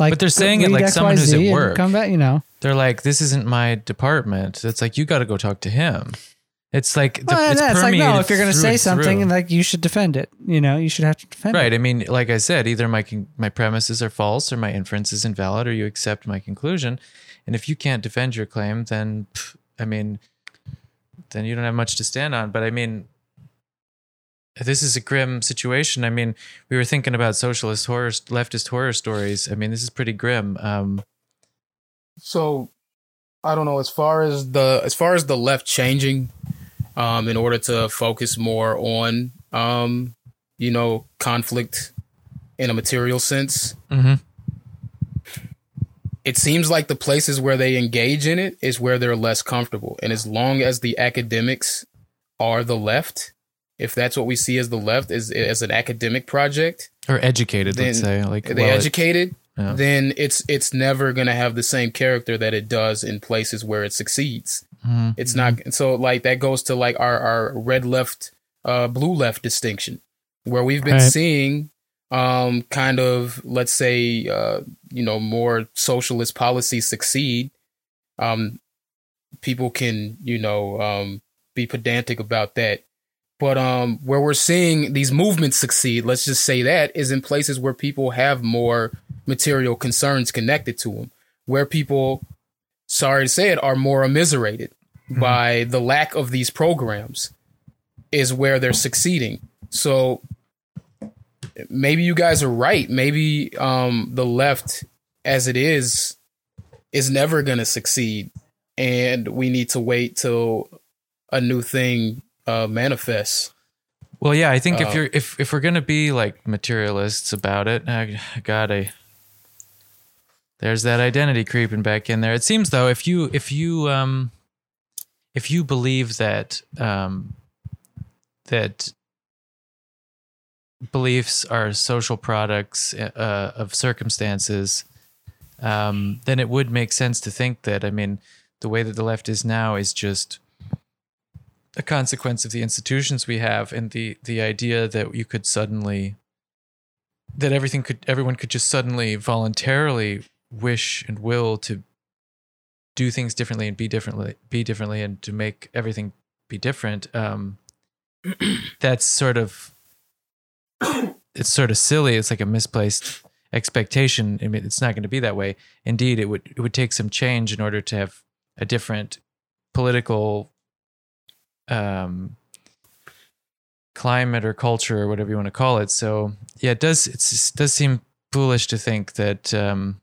Like, But they're saying it read like someone who's at work. Come back, you know. They're like, this isn't my department. It's like, you got to go talk to him. It's like, the, Well, it's and it's like, no, if you're going to say something, through. like, you should defend it. You know, you should have to defend Right. it. Right. I mean, like I said, either my con- my premises are false or my inference is invalid, or you accept my conclusion. And if you can't defend your claim, then pff, I mean, then you don't have much to stand on. But I mean, this is a grim situation. I mean, we were thinking about socialist horror, leftist horror stories. I mean, this is pretty grim. Um, So I don't know as far as the as far as the left changing um in order to focus more on um you know conflict in a material sense. mhm. It seems like the places where they engage in it is where they're less comfortable. And as long as the academics are the left, if that's what we see as the left is as an academic project, Or educated, let's say. Like, they well, educated, yeah. then it's it's never gonna have the same character that it does in places where it succeeds. Mhm. It's not so like that goes to like our our red left, uh, blue left distinction, where we've been Right. seeing um kind of let's say uh you know more socialist policies succeed. Um, people can you know um be pedantic about that. But um, where we're seeing these movements succeed, let's just say that is in places where people have more material concerns connected to them, where people, sorry to say it, are more immiserated by the lack of these programs, is where they're succeeding. So maybe you guys are right. Maybe um, the left, as it is, is never going to succeed, and we need to wait till a new thing uh, manifests. Well, yeah, I think Uh, if you're if if we're gonna be like materialists about it, I, I gotta. There's that identity creeping back in there. It seems though, if you if you um, if you believe that um, that beliefs are social products uh, of circumstances, um, then it would make sense to think that. I mean, the way that the left is now is just a consequence of the institutions we have and the the idea that you could suddenly that everything could everyone could just suddenly voluntarily wish and will to do things differently and be differently be differently and to make everything be different um that's sort of it's sort of silly. It's like a misplaced expectation. I mean it's not going to be that way. Indeed it would it would take some change in order to have a different political um, climate or culture or whatever you want to call it. So yeah, it does it's, it does seem foolish to think that um,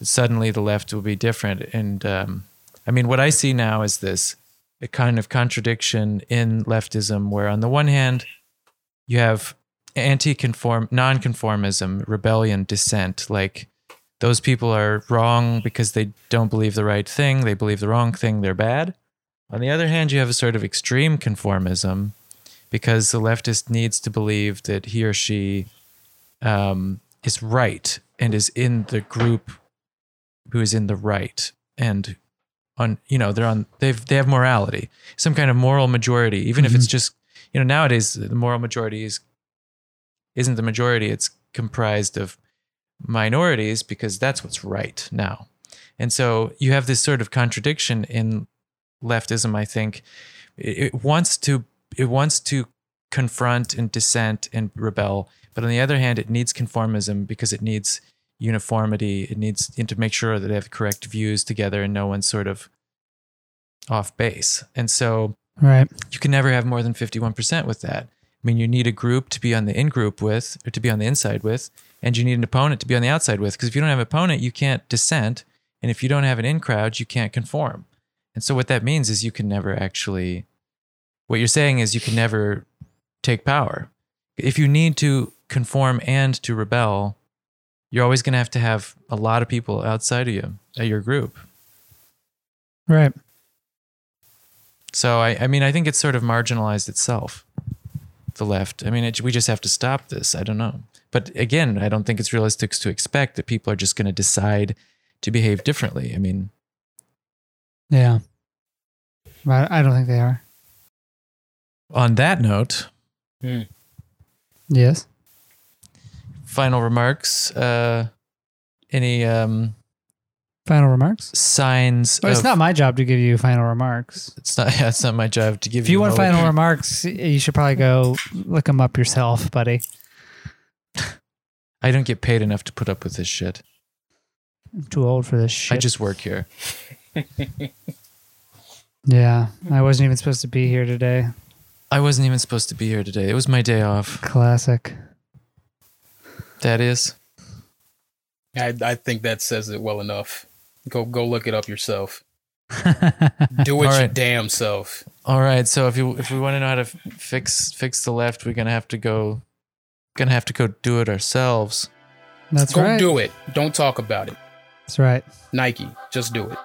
suddenly the left will be different. And um, I mean, what I see now is this a kind of contradiction in leftism, where on the one hand you have anti-conform, non-conformism, rebellion, dissent, like. Those people are wrong because they don't believe the right thing. They believe the wrong thing. They're bad. On the other hand, you have a sort of extreme conformism because the leftist needs to believe that he or she um, is right and is in the group who is in the right and on you know they're on they've they have morality some kind of moral majority even if it's mm-hmm. just you know nowadays the moral majority is isn't the majority it's comprised of minorities because that's what's right now. And so you have this sort of contradiction in leftism, I think. It, it wants to it wants to confront and dissent and rebel, but on the other hand, it needs conformism because it needs uniformity. It needs to make sure that they have correct views together and no one's sort of off base. And so Right. you can never have more than 51% with that. I mean, you need a group to be on the in group with or to be on the inside with, and you need an opponent to be on the outside with. Because if you don't have an opponent, you can't dissent. And if you don't have an in crowd, you can't conform. And so what that means is you can never actually, what you're saying is you can never take power. If you need to conform and to rebel, you're always going to have to have a lot of people outside of you, at your group. Right. So I, I mean, I think it's sort of marginalized itself, the left. I mean, it, we just have to stop this. I don't know, but again, I don't think it's realistic to expect that people are just going to decide to behave differently. I mean, Yeah. But I don't think they are. on that note, hmm. Yes. Final remarks. Uh, any um, Final remarks? signs? Well, it's of- not my job to give you final remarks. It's not. Yeah, it's not my job to give If you want hope. final remarks, you should probably go look them up yourself, buddy. I don't get paid enough to put up with this shit. I'm too old for this shit. I just work here. yeah, I wasn't even supposed to be here today. I wasn't even supposed to be here today. It was my day off. Classic. That is. I, I think that says it well enough. Go go look it up yourself. Do it All your damn self. All right. So if you if we want to know how to f- fix fix the left, we're gonna have to go gonna have to go do it ourselves. That's Go right. do it. Don't talk about it. That's right. Nike, just do it.